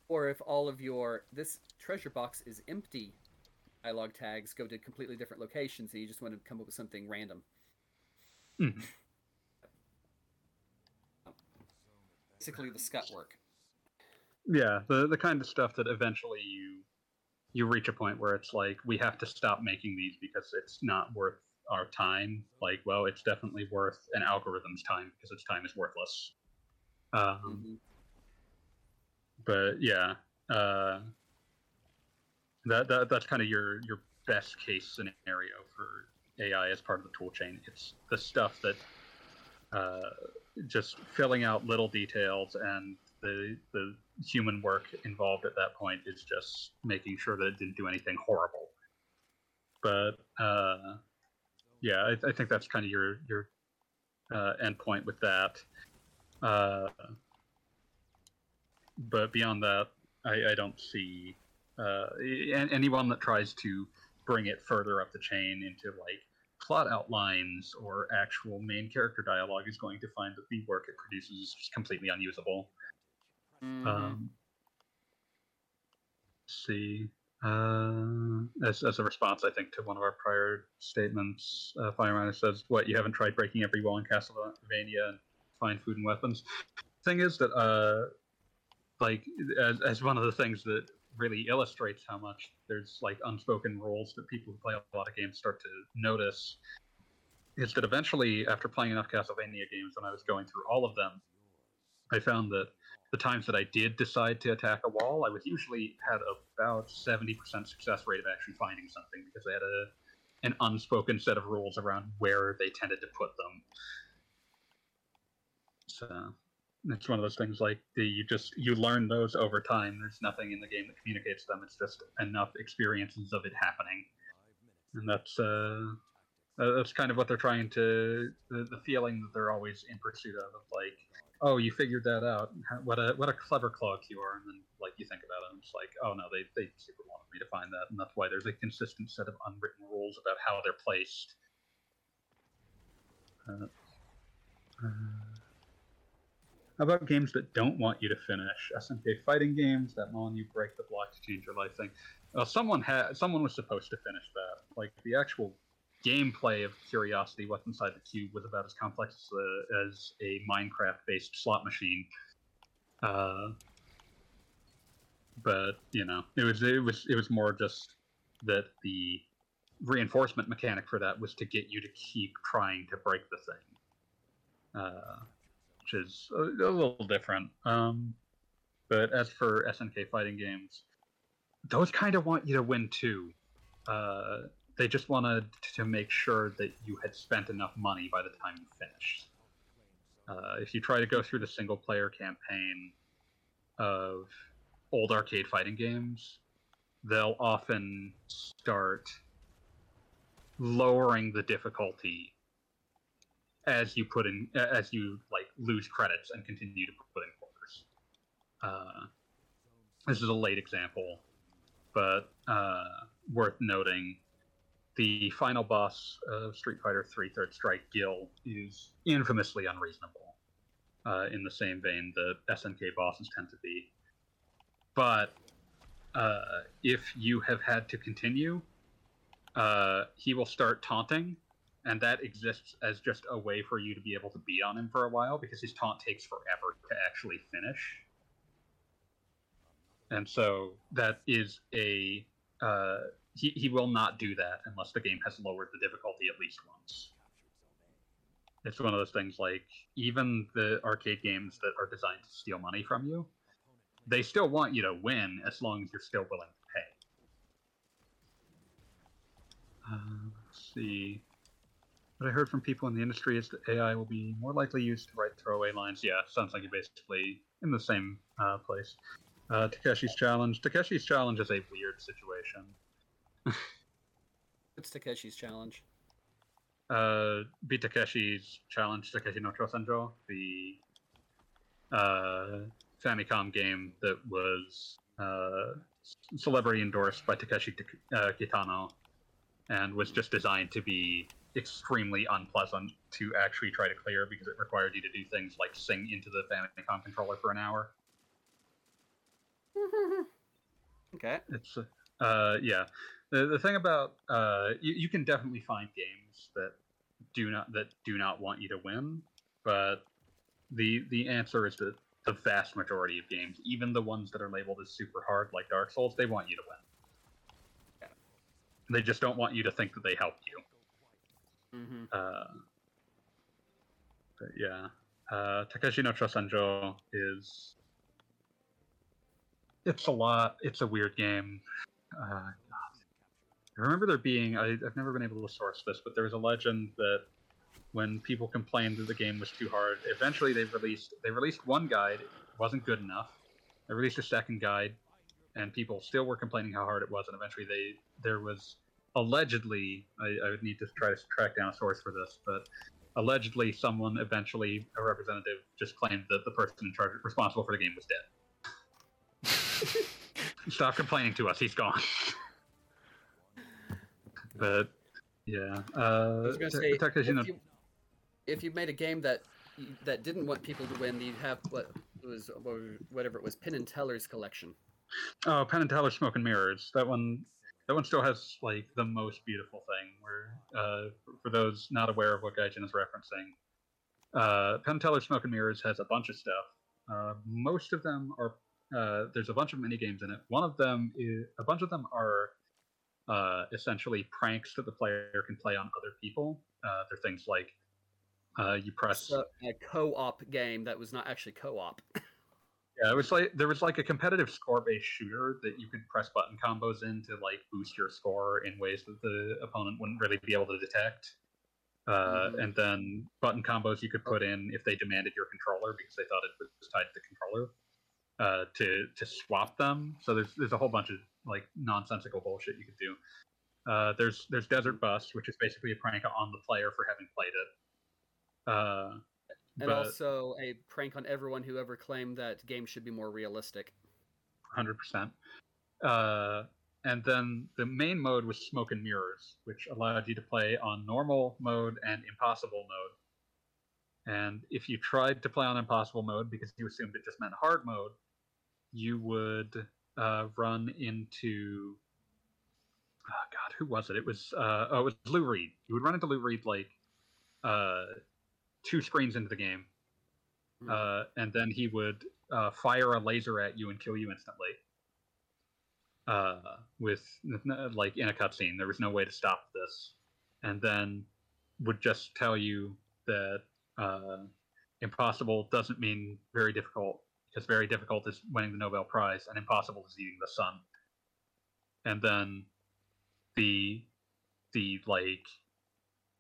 Or if all of your this treasure box is empty dialogue tags go to completely different locations and you just want to come up with something random. Mhm. Basically the scut work. Yeah, the the kind of stuff that eventually you you reach a point where it's like we have to stop making these because it's not worth our time. Like, well, it's definitely worth an algorithm's time because its time is worthless. Um, Mhm. but yeah, uh, that, that that's kind of your your best case scenario for AI as part of the tool chain. It's the stuff that uh, just filling out little details and the the human work involved at that point is just making sure that it didn't do anything horrible. But uh, yeah, I, I think that's kind of your your uh, endpoint with that. Uh, but beyond that, I, I don't see uh, anyone that tries to bring it further up the chain into like plot outlines or actual main character dialogue is going to find that the work it produces is just completely unusable. Mhm. Um, let's see. Uh, as, as a response, I think, to one of our prior statements, uh, Fireminer says, What, you haven't tried breaking every wall in Castlevania and find food and weapons? Thing is that, uh, like, as, as one of the things that really illustrates how much there's, like, unspoken rules that people who play a lot of games start to notice is that eventually, after playing enough Castlevania games, when I was going through all of them, I found that the times that I did decide to attack a wall, I was usually had about seventy percent success rate of actually finding something because they had a an unspoken set of rules around where they tended to put them. So it's one of those things like the you just you learn those over time. There's nothing in the game that communicates them. It's just enough experiences of it happening, and that's uh, uh, that's kind of what they're trying to the, the feeling that they're always in pursuit of, of like oh, you figured that out. What a what a clever clock you are. And then like you think about it, and it's like, oh no, they they super wanted me to find that, and that's why there's a consistent set of unwritten rules about how they're placed. Uh, uh, how about games that don't want you to finish? SNK fighting games that on you break the block to change your life thing. Well, someone had someone was supposed to finish that. Like the actual gameplay of Curiosity, What's Inside the Cube, was about as complex as, uh, as a Minecraft-based slot machine. Uh, but you know, it was it was it was more just that the reinforcement mechanic for that was to get you to keep trying to break the thing, uh, which is a, a little different. Um, but as for SNK fighting games, those kind of want you to win too. Uh, they just wanted to make sure that you had spent enough money by the time you finished. Uh, if you try to go through the single player campaign of old arcade fighting games, they'll often start lowering the difficulty as you put in as you like lose credits and continue to put in quarters. Uh, this is a late example, but uh, worth noting the final boss of Street Fighter III Third Strike, Gill, is infamously unreasonable, uh, in the same vein the SNK bosses tend to be. But uh, if you have had to continue, uh, he will start taunting, and that exists as just a way for you to be able to be on him for a while because his taunt takes forever to actually finish. And so that is a uh, he, he will not do that unless the game has lowered the difficulty at least once. It's one of those things like even the arcade games that are designed to steal money from you, they still want you to win as long as you're still willing to pay. Uh, let's see. What I heard from people in the industry is that AI will be more likely used to write throwaway lines. Yeah, sounds like you're basically in the same uh, place. Uh, Takeshi's challenge. Takeshi's challenge is a weird situation. It's Takeshi's challenge. Uh, beat Takeshi's challenge, Takeshi no Chosenjo, the uh, Famicom game that was uh, celebrity endorsed by Takeshi uh, Kitano and was just designed to be extremely unpleasant to actually try to clear because it required you to do things like sing into the Famicom controller for an hour. okay. It's uh, yeah. The, the thing about uh, you, you can definitely find games that do not that do not want you to win, but the the answer is that the vast majority of games, even the ones that are labeled as super hard, like Dark Souls, they want you to win. Yeah. They just don't want you to think that they helped you. Mm-hmm. Uh, but yeah, uh, Takeshi no Chosenjo is. It's a lot. It's a weird game. Uh, I remember there being. I, I've never been able to source this, but there was a legend that when people complained that the game was too hard, eventually they released they released one guide. It wasn't good enough. They released a second guide, and people still were complaining how hard it was. And eventually, they there was allegedly. I, I would need to try to track down a source for this, but allegedly, someone eventually a representative just claimed that the person in charge responsible for the game was dead. Stop complaining to us. He's gone. but yeah, uh, I was gonna Ta- say, Takeshi no- if, you, if you made a game that that didn't want people to win, you'd have what was whatever it was, Penn and Teller's collection. Oh, Penn and Teller's Smoke and Mirrors. That one, that one still has like the most beautiful thing. Where, uh, for those not aware of what Gaijin is referencing, uh, Penn Teller Smoke and Mirrors has a bunch of stuff. Uh, most of them are. Uh, there's a bunch of mini games in it. One of them is a bunch of them are uh, essentially pranks that the player can play on other people. Uh, they're things like you press. So, a co-op game that was not actually co-op. Yeah, it was like there was like a competitive score-based shooter that you could press button combos in to like boost your score in ways that the opponent wouldn't really be able to detect. Uh, Mhm. And then button combos you could put in if they demanded your controller because they thought it was tied to the controller uh, to to swap them. So there's there's a whole bunch of like nonsensical bullshit you could do. Uh, there's there's Desert Bus, which is basically a prank on the player for having played it. And but- also a prank on everyone who ever claimed that games should be more realistic. hundred percent. Uh, and then the main mode was Smoke and Mirrors, which allowed you to play on normal mode and impossible mode. And if you tried to play on impossible mode because you assumed it just meant hard mode, you would uh, run into oh god, who was it? It was uh, oh, it was Lou Reed. You would run into Lou Reed like uh, two screens into the game, Hmm. uh, and then he would uh, fire a laser at you and kill you instantly. Uh, with like in a cutscene, there was no way to stop this, and then would just tell you that uh, impossible doesn't mean very difficult because very difficult is winning the Nobel Prize, and impossible is eating the sun. And then the the like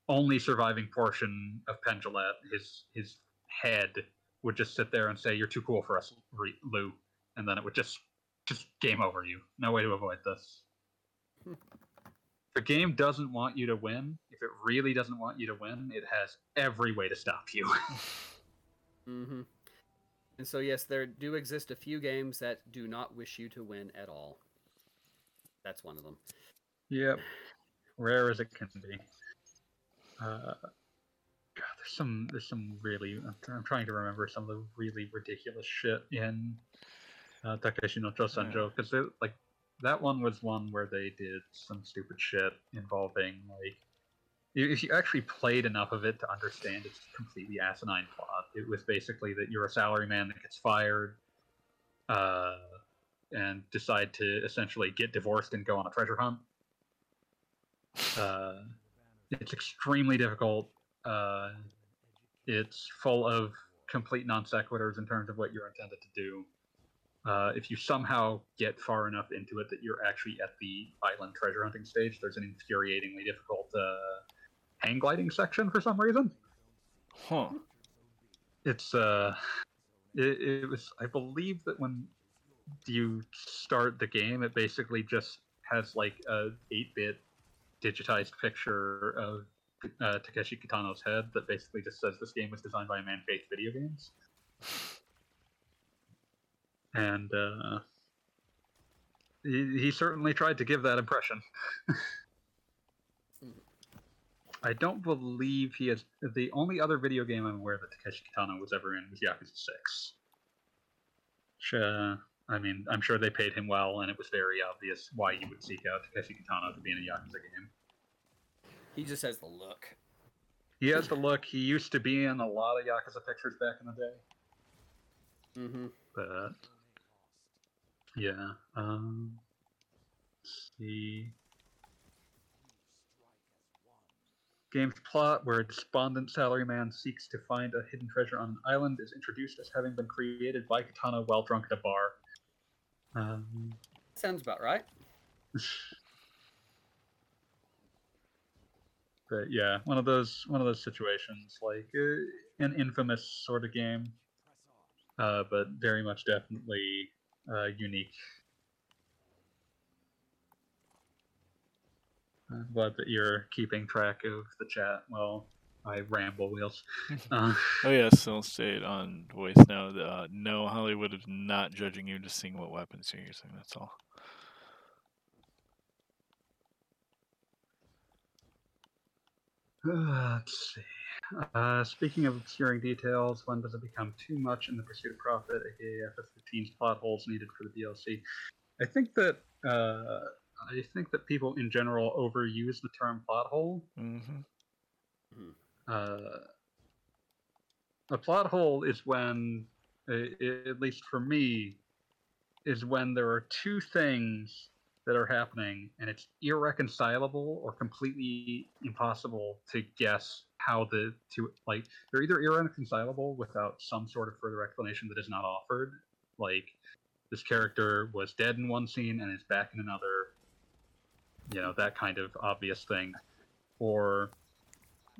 only surviving portion of Penn Jillette, his his head would just sit there and say, "You're too cool for us, Lou," and then it would just just game over you. No way to avoid this. if a game doesn't want you to win, if it really doesn't want you to win, it has every way to stop you. mm-hmm. And so, yes, there do exist a few games that do not wish you to win at all. That's one of them. Yep. Rare as it can be. Uh, God, there's some there's some really I'm, trying to remember some of the really ridiculous shit in uh, Takeshi no Chosenjo because like that one was one where they did some stupid shit involving like if you actually played enough of it to understand its completely asinine plot, it was basically that you're a salaryman that gets fired, uh, and decide to essentially get divorced and go on a treasure hunt. Uh, it's extremely difficult. Uh, it's full of complete non sequiturs in terms of what you're intended to do. Uh, if you somehow get far enough into it that you're actually at the island treasure hunting stage, there's an infuriatingly difficult uh, hang gliding section for some reason. Huh. It's uh, it, it was I believe that when you start the game, it basically just has like a 8-bit digitized picture of uh, Takeshi Kitano's head that basically just says this game was designed by a man faith video games. And uh, he, he certainly tried to give that impression. I don't believe he has. The only other video game I'm aware that Takeshi Kitano was ever in was Yakuza 6. Which, uh, I mean, I'm sure they paid him well, and it was very obvious why you would seek out Takeshi Kitano to be in a Yakuza game. He just has the look. He has the look. He used to be in a lot of Yakuza pictures back in the day. Mm-hmm. But yeah, um, let's see. Game's plot, where a despondent salaryman seeks to find a hidden treasure on an island, is introduced as having been created by Kitano while drunk at a bar. Um, Sounds about right. but yeah, one of those one of those situations, like uh, an infamous sort of game, uh, but very much definitely uh, unique. I'm glad that you're keeping track of the chat while I ramble wheels. Uh, Oh yes, I'll say it on voice now. Uh, no, Hollywood is not judging you, just seeing what weapons you're using. That's all. let's see. Uh, speaking of obscuring details, when does it become too much in the pursuit of profit, aka FF15's plot holes needed for the DLC? I think that uh, I think that people in general overuse the term plot hole. Mm-hmm. Uh, a plot hole is when, at least for me, is when there are two things that are happening and it's irreconcilable or completely impossible to guess how the two like they're either irreconcilable without some sort of further explanation that is not offered like this character was dead in one scene and is back in another you know that kind of obvious thing or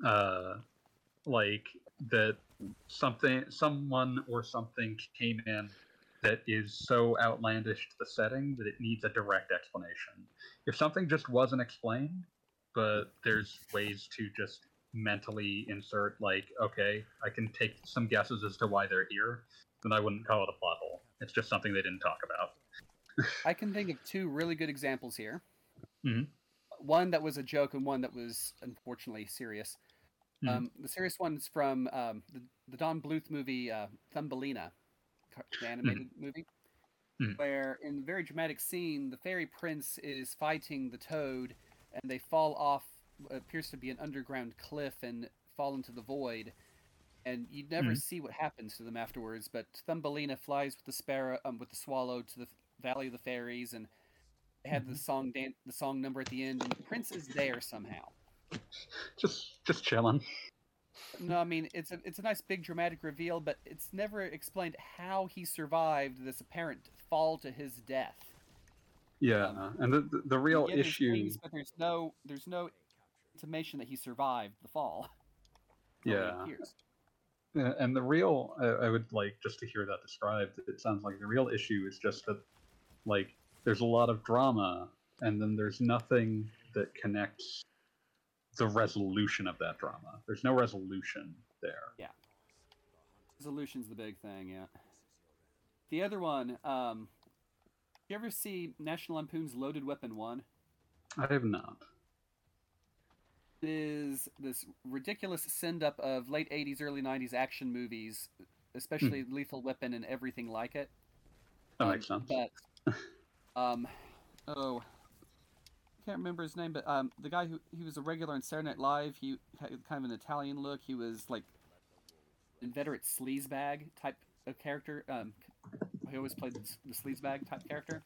uh like that something someone or something came in that is so outlandish to the setting that it needs a direct explanation if something just wasn't explained but there's ways to just mentally insert like okay i can take some guesses as to why they're here then i wouldn't call it a plot hole it's just something they didn't talk about I can think of two really good examples here. Mhm. One that was a joke and one that was unfortunately serious. Mhm. Um, the serious one's from um, the, the Don Bluth movie uh, Thumbelina, the animated movie, Mhm. where in a very dramatic scene, the fairy prince is fighting the toad, and they fall off what appears to be an underground cliff and fall into the void. And you never Mhm. see what happens to them afterwards. But Thumbelina flies with the sparrow, um, with the swallow, to the Valley of the Fairies, and they had the song dan- the song number at the end, and the prince is there somehow. just just chilling No, I mean it's a it's a nice big dramatic reveal, but it's never explained how he survived this apparent fall to his death. yeah um, and the the, the real issue wings, but there's no there's no intimation that he survived the fall. Yeah. Yeah, uh, and the real I, I would like just to hear that described it sounds like the real issue is just that like there's a lot of drama and then there's nothing that connects the resolution of that drama there's no resolution there Yeah. Resolution's the big thing, yeah. The other one, um, you ever see National Lampoon's Loaded Weapon One? i have not It is this ridiculous send up of late '80s, early '90s action movies, especially Lethal Weapon and everything like it. that Um, makes sense But, um, oh, can't remember his name, but um, the guy who he was a regular in Saturday Night Live. He had kind of an Italian look. He was like inveterate sleazebag type of character. Um, he always played the, the sleazebag type character.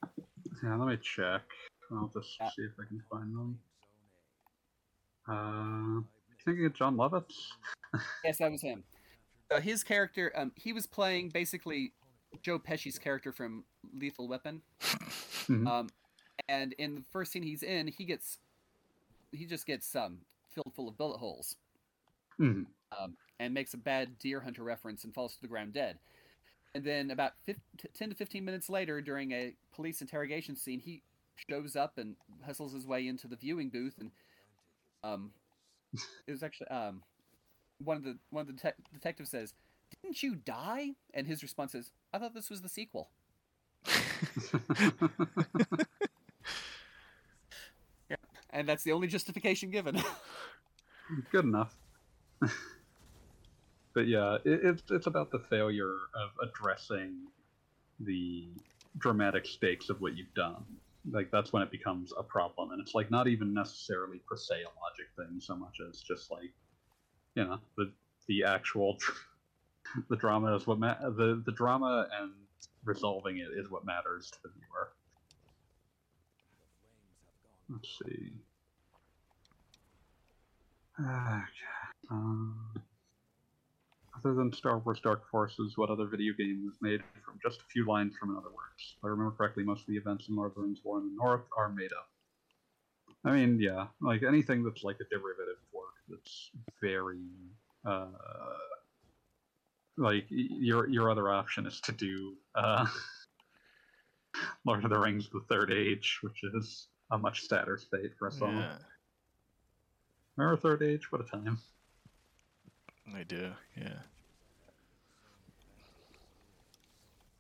yeah let me check i'll just Yeah. see if i can find them uh thinking of Jon Lovitz? Yes, that was him. So his character, um, he was playing basically Joe Pesci's character from Lethal Weapon. Mhm. Um, and in the first scene he's in, he gets, he just gets um filled full of bullet holes, Mhm. um, and makes a bad deer hunter reference and falls to the ground dead. And then about 15, 10 to 15 minutes later, during a police interrogation scene, he shows up and hustles his way into the viewing booth, and um, it was actually um, one of the one of the detec detectives says, "Didn't you die?" And his response is, "I thought this was the sequel." And that's the only justification given. Good enough. but yeah, it, it's it's about the failure of addressing the dramatic stakes of what you've done. Like that's when it becomes a problem, and it's like not even necessarily per se a logic thing so much as just like, you know, the the actual the drama is what ma- the the drama and resolving it is what matters to the viewer. Let's see. Okay. Um, other than Star Wars Dark Forces, what other video game was made from just a few lines from another works? If I remember correctly, most of the events in Lord of the Rings War in the North are made up. I mean, yeah, like anything that's like a derivative work that's very, uh, like your your other option is to do uh, Lord of the Rings: The Third Age, which is a much sadder fate for us all. yeah, Remember Third Age? What a time. I do. Yeah.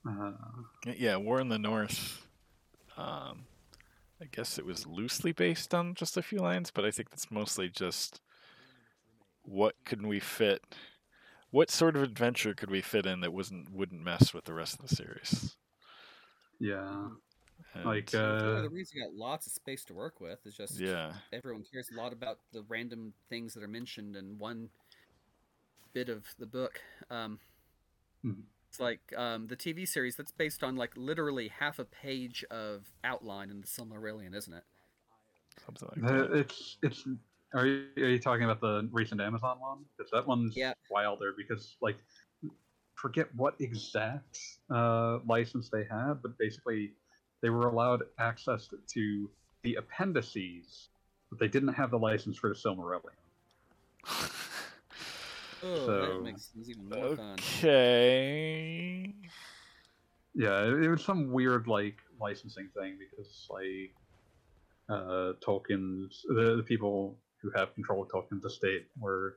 Uh, Yeah, War in the North. Um, I guess it was loosely based on just a few lines, but I think that's mostly just what can we fit. What sort of adventure could we fit in that wasn't wouldn't mess with the rest of the series? yeah. And, Like, uh, the reason you got lots of space to work with is just yeah, everyone cares a lot about the random things that are mentioned in one bit of the book. Um, Mhm. It's like um, the TV series that's based on like literally half a page of outline in the Silmarillion, isn't it? something like The- that. it's it's. Are you, are you talking about the recent Amazon one? Because that one's Yeah. wilder. Because like, forget what exact uh, license they had, but basically, they were allowed access to the appendices, but they didn't have the license for the Silmarillion. Oh, So- that makes things even more fun. okay. Yeah, it, it was some weird like licensing thing because like uh, Tolkien's the, the people who have control of Tolkien's estate were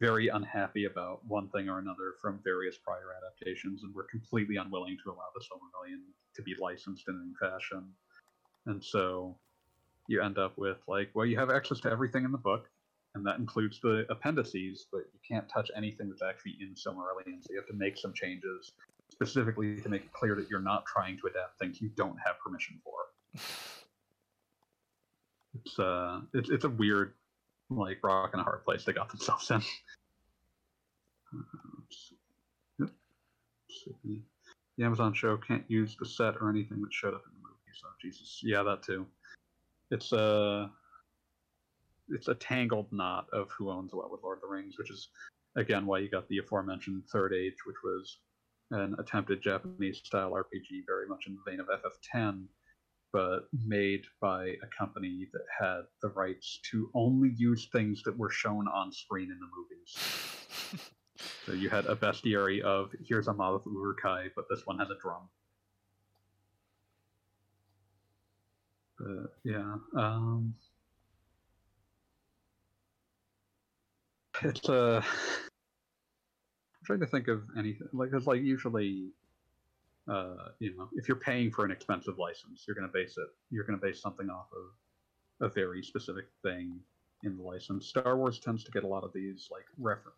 very unhappy about one thing or another from various prior adaptations and were completely unwilling to allow the Silmarillion to be licensed in any fashion. And so you end up with like, well, you have access to everything in the book, and that includes the appendices, but you can't touch anything that's actually in Silmarillion. So you have to make some changes specifically to make it clear that you're not trying to adapt things you don't have permission for. It's uh, it's it's a weird, like rock and a hard place they got themselves in. The Amazon show can't use the set or anything that showed up in the movie. So Jesus, yeah, that too. It's a it's a tangled knot of who owns what with Lord of the Rings, which is again why you got the aforementioned Third Age, which was an attempted Japanese style RPG, very much in the vein of FF10, but made by a company that had the rights to only use things that were shown on screen in the movies. So you had a bestiary of here's a Malath Uruk-hai, but this one has a drum. But yeah, um, it's uh, I'm trying to think of anything like because like usually, uh, you know, if you're paying for an expensive license, you're going to base it. You're going to base something off of a very specific thing in the license. Star Wars tends to get a lot of these like refer-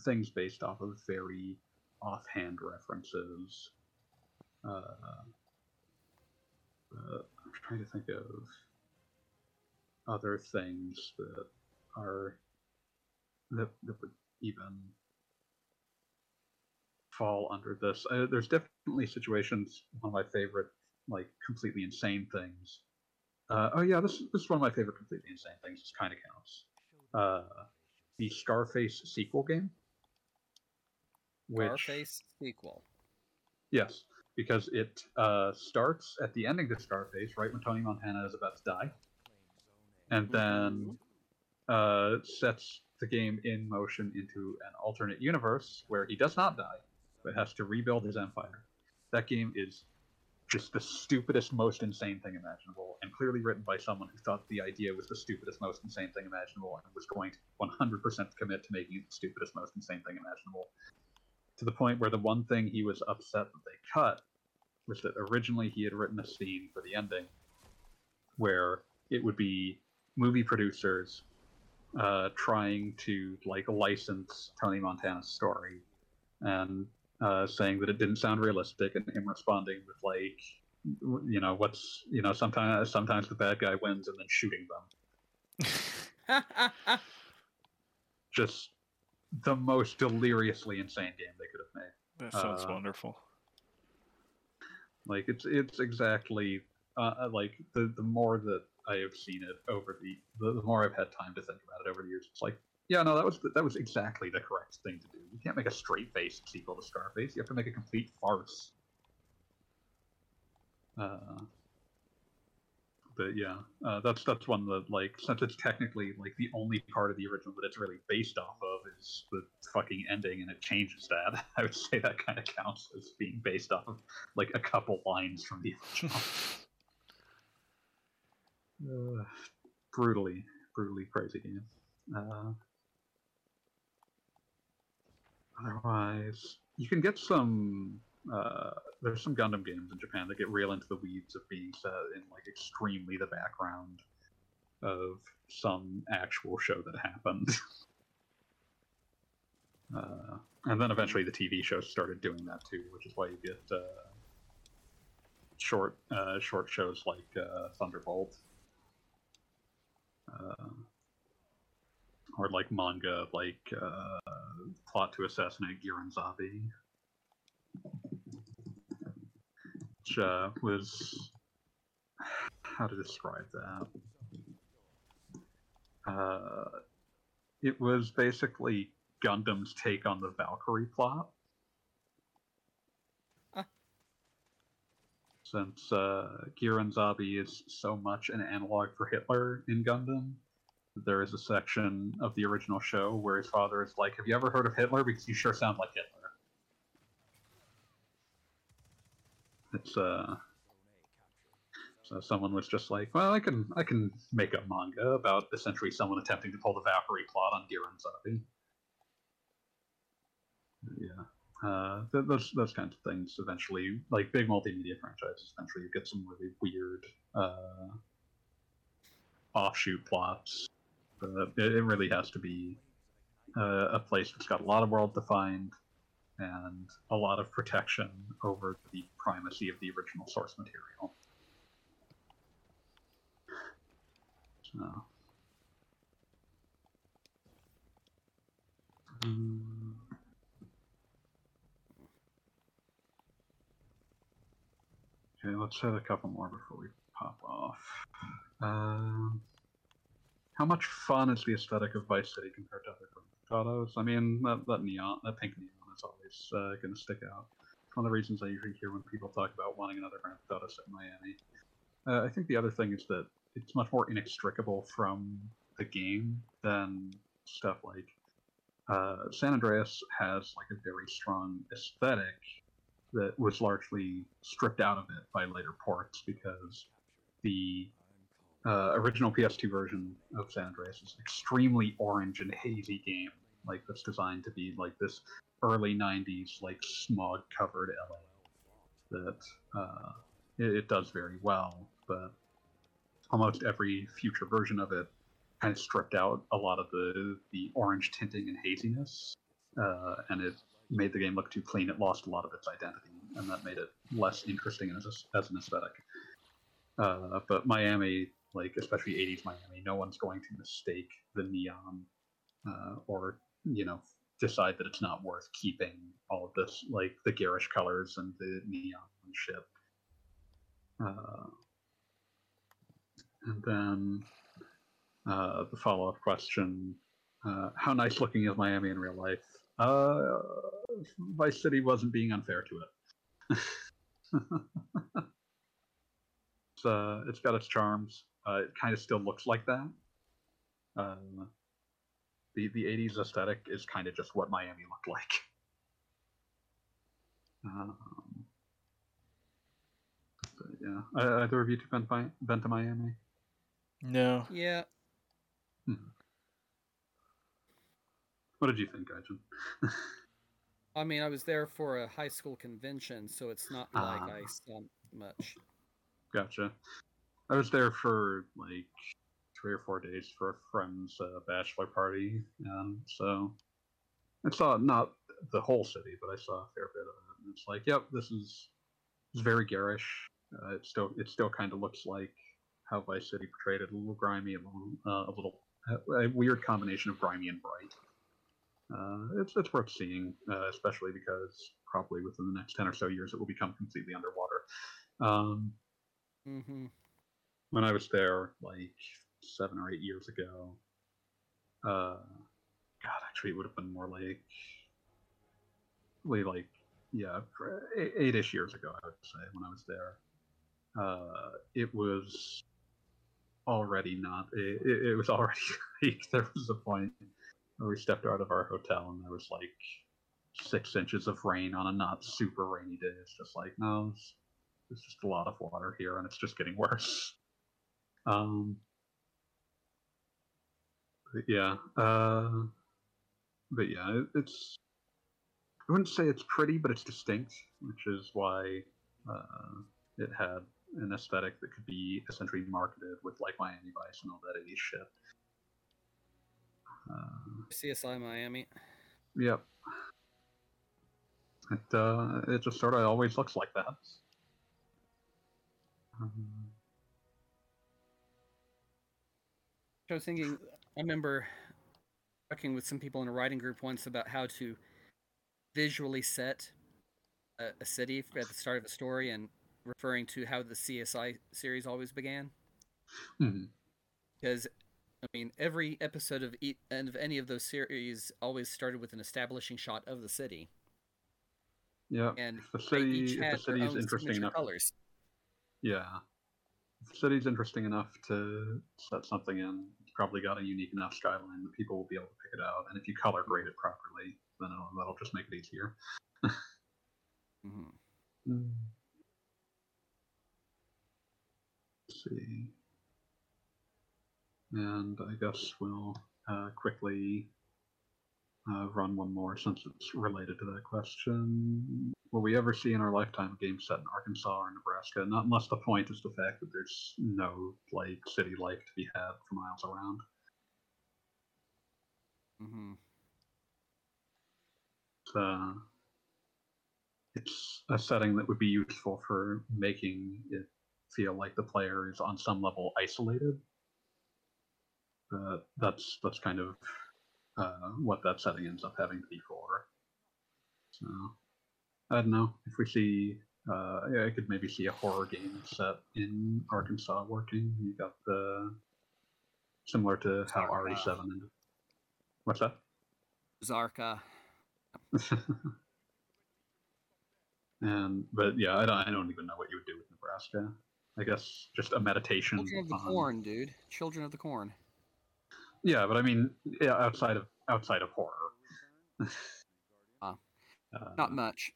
things based off of very offhand references. Uh, uh, I'm trying to think of other things that are that, that would even fall under this. Uh, there's definitely situations. One of my favorite, like completely insane things. Uh, oh yeah, this this is one of my favorite completely insane things. This kind of counts. Uh, the Scarface sequel game. Which, Scarface sequel. Yes, because it uh, starts at the ending to Scarface, right when Tony Montana is about to die, and then uh, sets the game in motion into an alternate universe where he does not die, but has to rebuild his empire. That game is just the stupidest, most insane thing imaginable, and clearly written by someone who thought the idea was the stupidest, most insane thing imaginable, and was going to 100% commit to making it the stupidest, most insane thing imaginable. To the point where the one thing he was upset that they cut was that originally he had written a scene for the ending where it would be movie producers uh, trying to like license Tony Montana's story and uh, saying that it didn't sound realistic, and him responding with like, you know, what's you know, sometimes sometimes the bad guy wins, and then shooting them. Just the most deliriously insane game they could have made. That sounds Uh, wonderful. Like it's it's exactly uh, like the the more that I have seen it over the, the the more I've had time to think about it over the years, it's like yeah no that was that was exactly the correct thing to do. You can't make a straight faced sequel to Scarface. You have to make a complete farce. Uh, but yeah, uh, that's that's one that like since it's technically like the only part of the original that it's really based off of is the fucking ending, and it changes that. I would say that kind of counts as being based off of like a couple lines from the original. uh, brutally, brutally crazy game. Uh, otherwise, you can get some. Uh, there's some Gundam games in Japan that get real into the weeds of being set in like extremely the background of some actual show that happened. uh, and then eventually the TV shows started doing that too, which is why you get uh, short uh, short shows like uh, Thunderbolt. Uh, or like manga, like uh, plot to assassinate Gihren Zabi, which uh, was how to describe that. Uh, it was basically Gundam's take on the Valkyrie plot. Since uh, Gihren Zabi is so much an analog for Hitler in Gundam, there is a section of the original show where his father is like, "Have you ever heard of Hitler? Because you sure sound like Hitler." It's uh, so someone was just like, "Well, I can I can make a manga about essentially someone attempting to pull the Valkyrie plot on Gihren Zabi." Yeah, uh, th- those those kinds of things eventually, like big multimedia franchises, eventually you get some really weird uh, offshoot plots but it, it really has to be uh, a place that's got a lot of world defined and a lot of protection over the primacy of the original source material. So. Um, okay, let's have a couple more before we pop off. Um, how much fun is the aesthetic of Vice City compared to other Autos? I mean, that, that neon, that pink neon is always uh, going to stick out. One of the reasons I usually hear when people talk about wanting another Grand Theft Auto set in Miami. Uh, I think the other thing is that it's much more inextricable from the game than stuff like uh, San Andreas has like a very strong aesthetic that was largely stripped out of it by later ports because the uh, original PS2 version of San Andreas is extremely orange and hazy game, like that's designed to be like this early '90s like smog covered LA. That uh, it, it does very well, but almost every future version of it kind of stripped out a lot of the the orange tinting and haziness, uh, and it made the game look too clean. It lost a lot of its identity, and that made it less interesting as, a, as an aesthetic. Uh, but Miami, like especially 80s Miami, no one's going to mistake the neon uh, or you know decide that it's not worth keeping all of this like the garish colors and the neon and shit. Uh, and then uh, the follow-up question: uh, How nice looking is Miami in real life? Uh, Vice City wasn't being unfair to it. it's, uh, it's got its charms. Uh, it kind of still looks like that. Uh, the the '80s aesthetic is kind of just what Miami looked like. Um, but yeah, uh, either of you two been, by, been to Miami? No. Yeah. What did you think, Gaijin? I mean, I was there for a high school convention, so it's not like Ah. I saw much. Gotcha. I was there for like three or four days for a friend's uh, bachelor party, and so I saw not the whole city, but I saw a fair bit of it. And it's like, yep, this is it's very garish. Uh, it still it still kind of looks like how Vice City portrayed it, a little grimy, a little uh, a little a weird combination of grimy and bright. Uh, it's it's worth seeing, uh, especially because probably within the next ten or so years it will become completely underwater. Um, Mm-hmm. When I was there like seven or eight years ago. Uh, God, actually, it would have been more like, like, yeah, eight- eight-ish years ago, I would say, when I was there. Uh, it was already not. It, it it was already like there was a point where we stepped out of our hotel and there was like six inches of rain on a not super rainy day. It's just like no, it's, there's just a lot of water here, and it's just getting worse. Um, but yeah, uh, but yeah, it, it's. I wouldn't say it's pretty, but it's distinct, which is why uh, it had an aesthetic that could be essentially marketed with like Miami Vice and all that 80s shit. Uh, CSI Miami. Yep. It uh, it just sort of always looks like that. Um, I was thinking, I remember talking with some people in a writing group once about how to visually set a, a city at the start of a story and referring to how the CSI series always began. mhm. Because, I mean, every episode of, e- of any of those series always started with an establishing shot of the city. Yeah. And the they city, the city's own interesting enough, colors. yeah. The city's interesting enough to set something in, it's probably got a unique enough skyline that people will be able to pick it out. And if you color grade it properly, then it'll, that'll just make it easier. Mhm. Let's see. And I guess we'll uh, quickly uh, run one more since it's related to that question. Will we ever see in our lifetime a game set in Arkansas or Nebraska? Not unless the point is the fact that there's no like city life to be had for miles around. Mhm. uh, it's a setting that would be useful for making it feel like the player is on some level isolated. But that's that's kind of uh, what that setting ends up having to be for. So I don't know if we see. Uh, yeah, I could maybe see a horror game set in Arkansas working. You got the similar to how RE7 ended. What's that? Zarka. And but yeah, I don't, I don't even know what you would do with Nebraska. I guess just a meditation. Children of the on- Corn, dude. Children of the Corn. Yeah, but I mean, yeah, outside of outside of horror. Ah, Uh, Not much.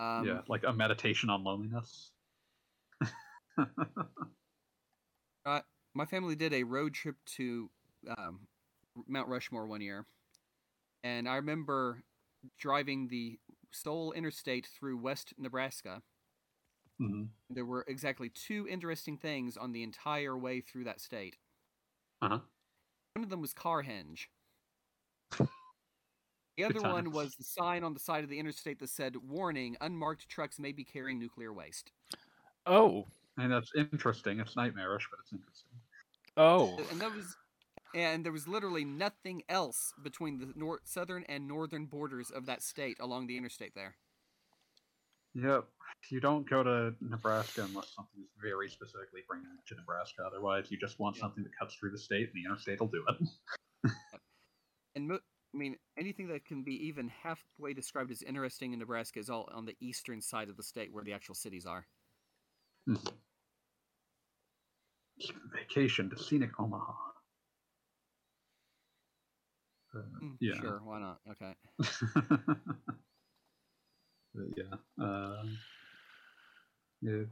Um, yeah, like a meditation on loneliness. my family did a road trip to um, Mount Rushmore one year, and I remember driving the sole interstate through West Nebraska. Mhm. There were exactly two interesting things on the entire way through that state. Uh-huh. One of them was Carhenge. The other one was the sign on the side of the interstate that said, "Warning: Unmarked trucks may be carrying nuclear waste." Oh. and that's interesting. It's nightmarish, but it's interesting. Oh. and that was and there was literally nothing else between the nor- southern and northern borders of that state along the interstate there Yep. You don't go to Nebraska unless something is very specifically bringing you to Nebraska. Otherwise, you just want Yeah. something that cuts through the state, and the interstate will do it. and mo- i mean anything that can be even halfway described as interesting in nebraska is all on the eastern side of the state where the actual cities are Vacation to scenic Omaha. Uh, Mm, yeah. Sure, why not? Okay. But yeah. Um, yeah,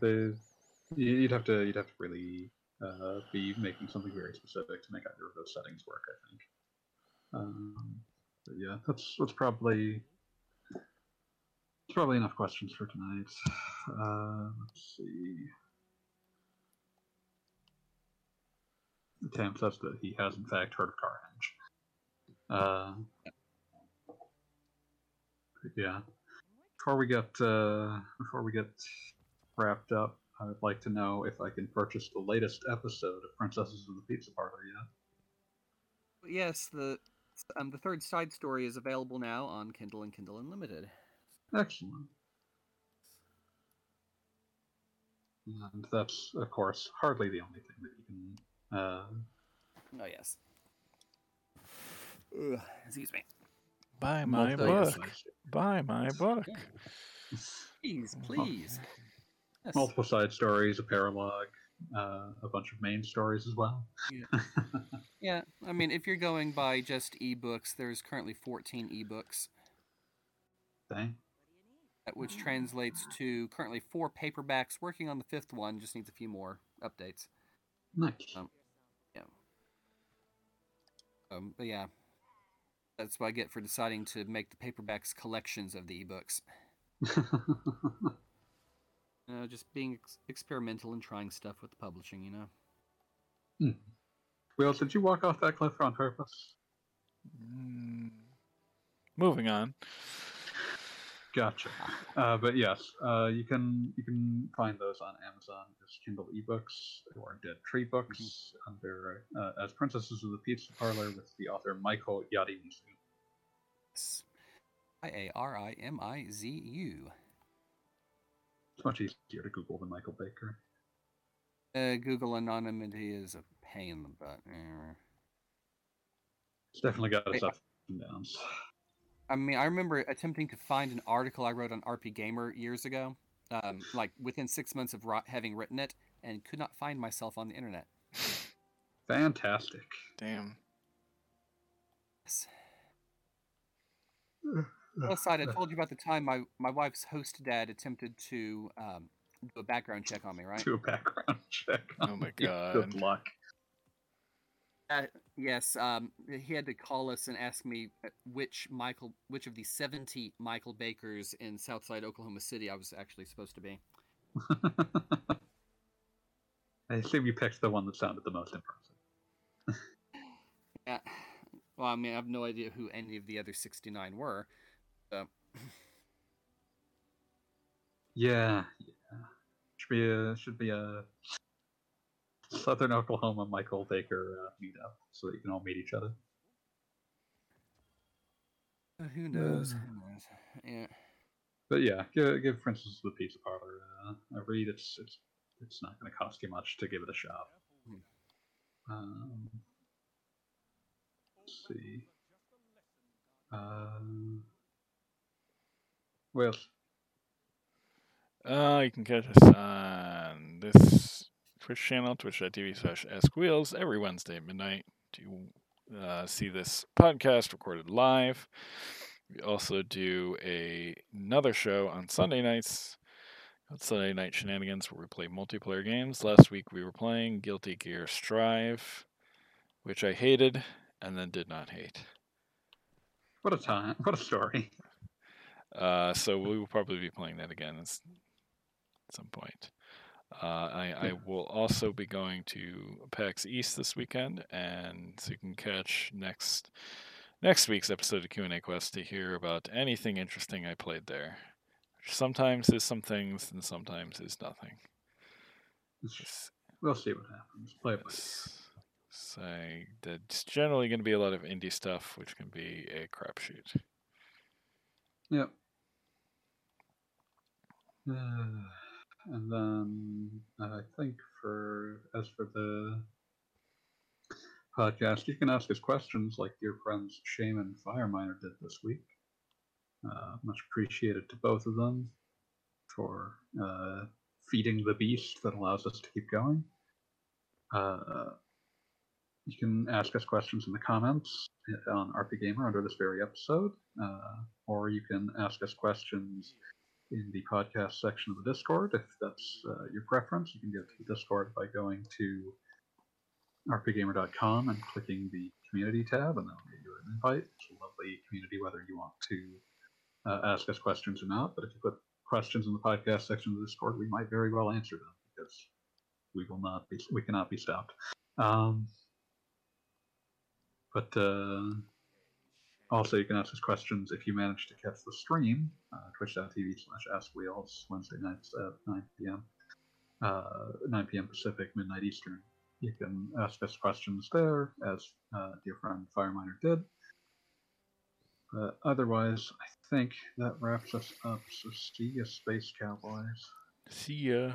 you'd have to you'd have to really uh, be making something very specific to make either of those settings work. I think. Um, but yeah, that's that's probably it's probably enough questions for tonight. Uh, let's see. Tam says that he has in fact heard of Carhenge. Uh, yeah. Before we get uh, before we get wrapped up, I would like to know if I can purchase the latest episode of Princesses of the Pizza Parlor yet. Yes, the um, the third side story is available now on Kindle and Kindle Unlimited. Excellent. And that's, of course, hardly the only thing that you can. Uh, Oh yes. Ugh, excuse me. Buy my multiple- book. Buy my book. Please, please. Yes. Multiple side stories, a paralogue, uh, a bunch of main stories as well. Yeah, I mean, if you're going by just ebooks, there's currently 14 ebooks, Dang. which translates to currently four paperbacks. Working on the fifth one, just needs a few more updates. Nice. Um, Um, but yeah, that's what I get for deciding to make the paperbacks collections of the ebooks. You know, just being ex- experimental and trying stuff with the publishing. You know. Will, did you walk off that cliff on purpose? Mm. Moving on. Gotcha. Uh, but yes, uh, you can you can find those on Amazon as Kindle ebooks or Dead Tree books under uh, as Princesses of the Pizza Parlor with the author Michael Yarimizu. Yes. I A R I M I Z U. It's much easier to Google than Michael Baker. Uh, Google anonymity is a pain in the butt. Eh. It's definitely got its ups and downs. I mean, I remember attempting to find an article I wrote on RP Gamer years ago, um, like within six months of ro- having written it, and could not find myself on the internet. Fantastic. Damn. Yes. Plus, side, I told you about the time my, my wife's host dad attempted to um, do a background check on me, right? Do a background check. Oh my you. Good God. luck. Uh, yes, um, he had to call us and ask me uh, which Michael, which of the seventy Michael Bakers in Southside Oklahoma City I was actually supposed to be. I assume you picked the one that sounded the most impressive. Yeah. Well, I mean, I have no idea who any of the other sixty-nine were. So, Yeah, yeah. Should be a should be a Southern Oklahoma Michael Baker uh, meetup so that you can all meet each other. uh, who knows? Who knows? Yeah. But yeah, give, give Princess of the Pizza Parlor uh, a read. It's it's it's not going to cost you much to give it a shot. Um, let's see. Um, well, Uh, you can catch us on this Twitch channel, twitch.tv slash askwheels, every Wednesday at midnight to uh, see this podcast recorded live. We also do a, another show on Sunday nights called Sunday Night Shenanigans where we play multiplayer games. Last week we were playing Guilty Gear Strive, which I hated and then did not hate. what a time! What a story! Uh, so we will probably be playing that again at some point. Uh, I, I will also be going to PAX East this weekend, and so you can catch next next week's episode of Q and A Quest to hear about anything interesting I played there. Sometimes is some things, and sometimes is nothing. We'll see what happens. Play by that it's generally going to be a lot of indie stuff, which can be a crapshoot. Yep. Uh, and then I think for as for the podcast, you can ask us questions like dear friends Shame and Fireminer did this week. Uh, much appreciated to both of them for uh, feeding the beast that allows us to keep going. Uh, you can ask us questions in the comments on RP Gamer under this very episode, uh, or you can ask us questions in the podcast section of the Discord if that's uh, your preference. You can get to the Discord by going to rpgamer.com and clicking the community tab, and that'll get you an invite. It's a lovely community whether you want to uh, ask us questions or not. But if you put questions in the podcast section of the Discord, we might very well answer them because we will not be we cannot be stopped. Um, but uh, also, you can ask us questions if you manage to catch the stream, uh, twitch.tv slash askwheels, Wednesday nights at 9 p.m. Uh, 9 p.m. Pacific, midnight Eastern. You can ask us questions there, as uh, dear friend Fireminer did. But otherwise, I think that wraps us up. So see ya, Space Cowboys. See ya.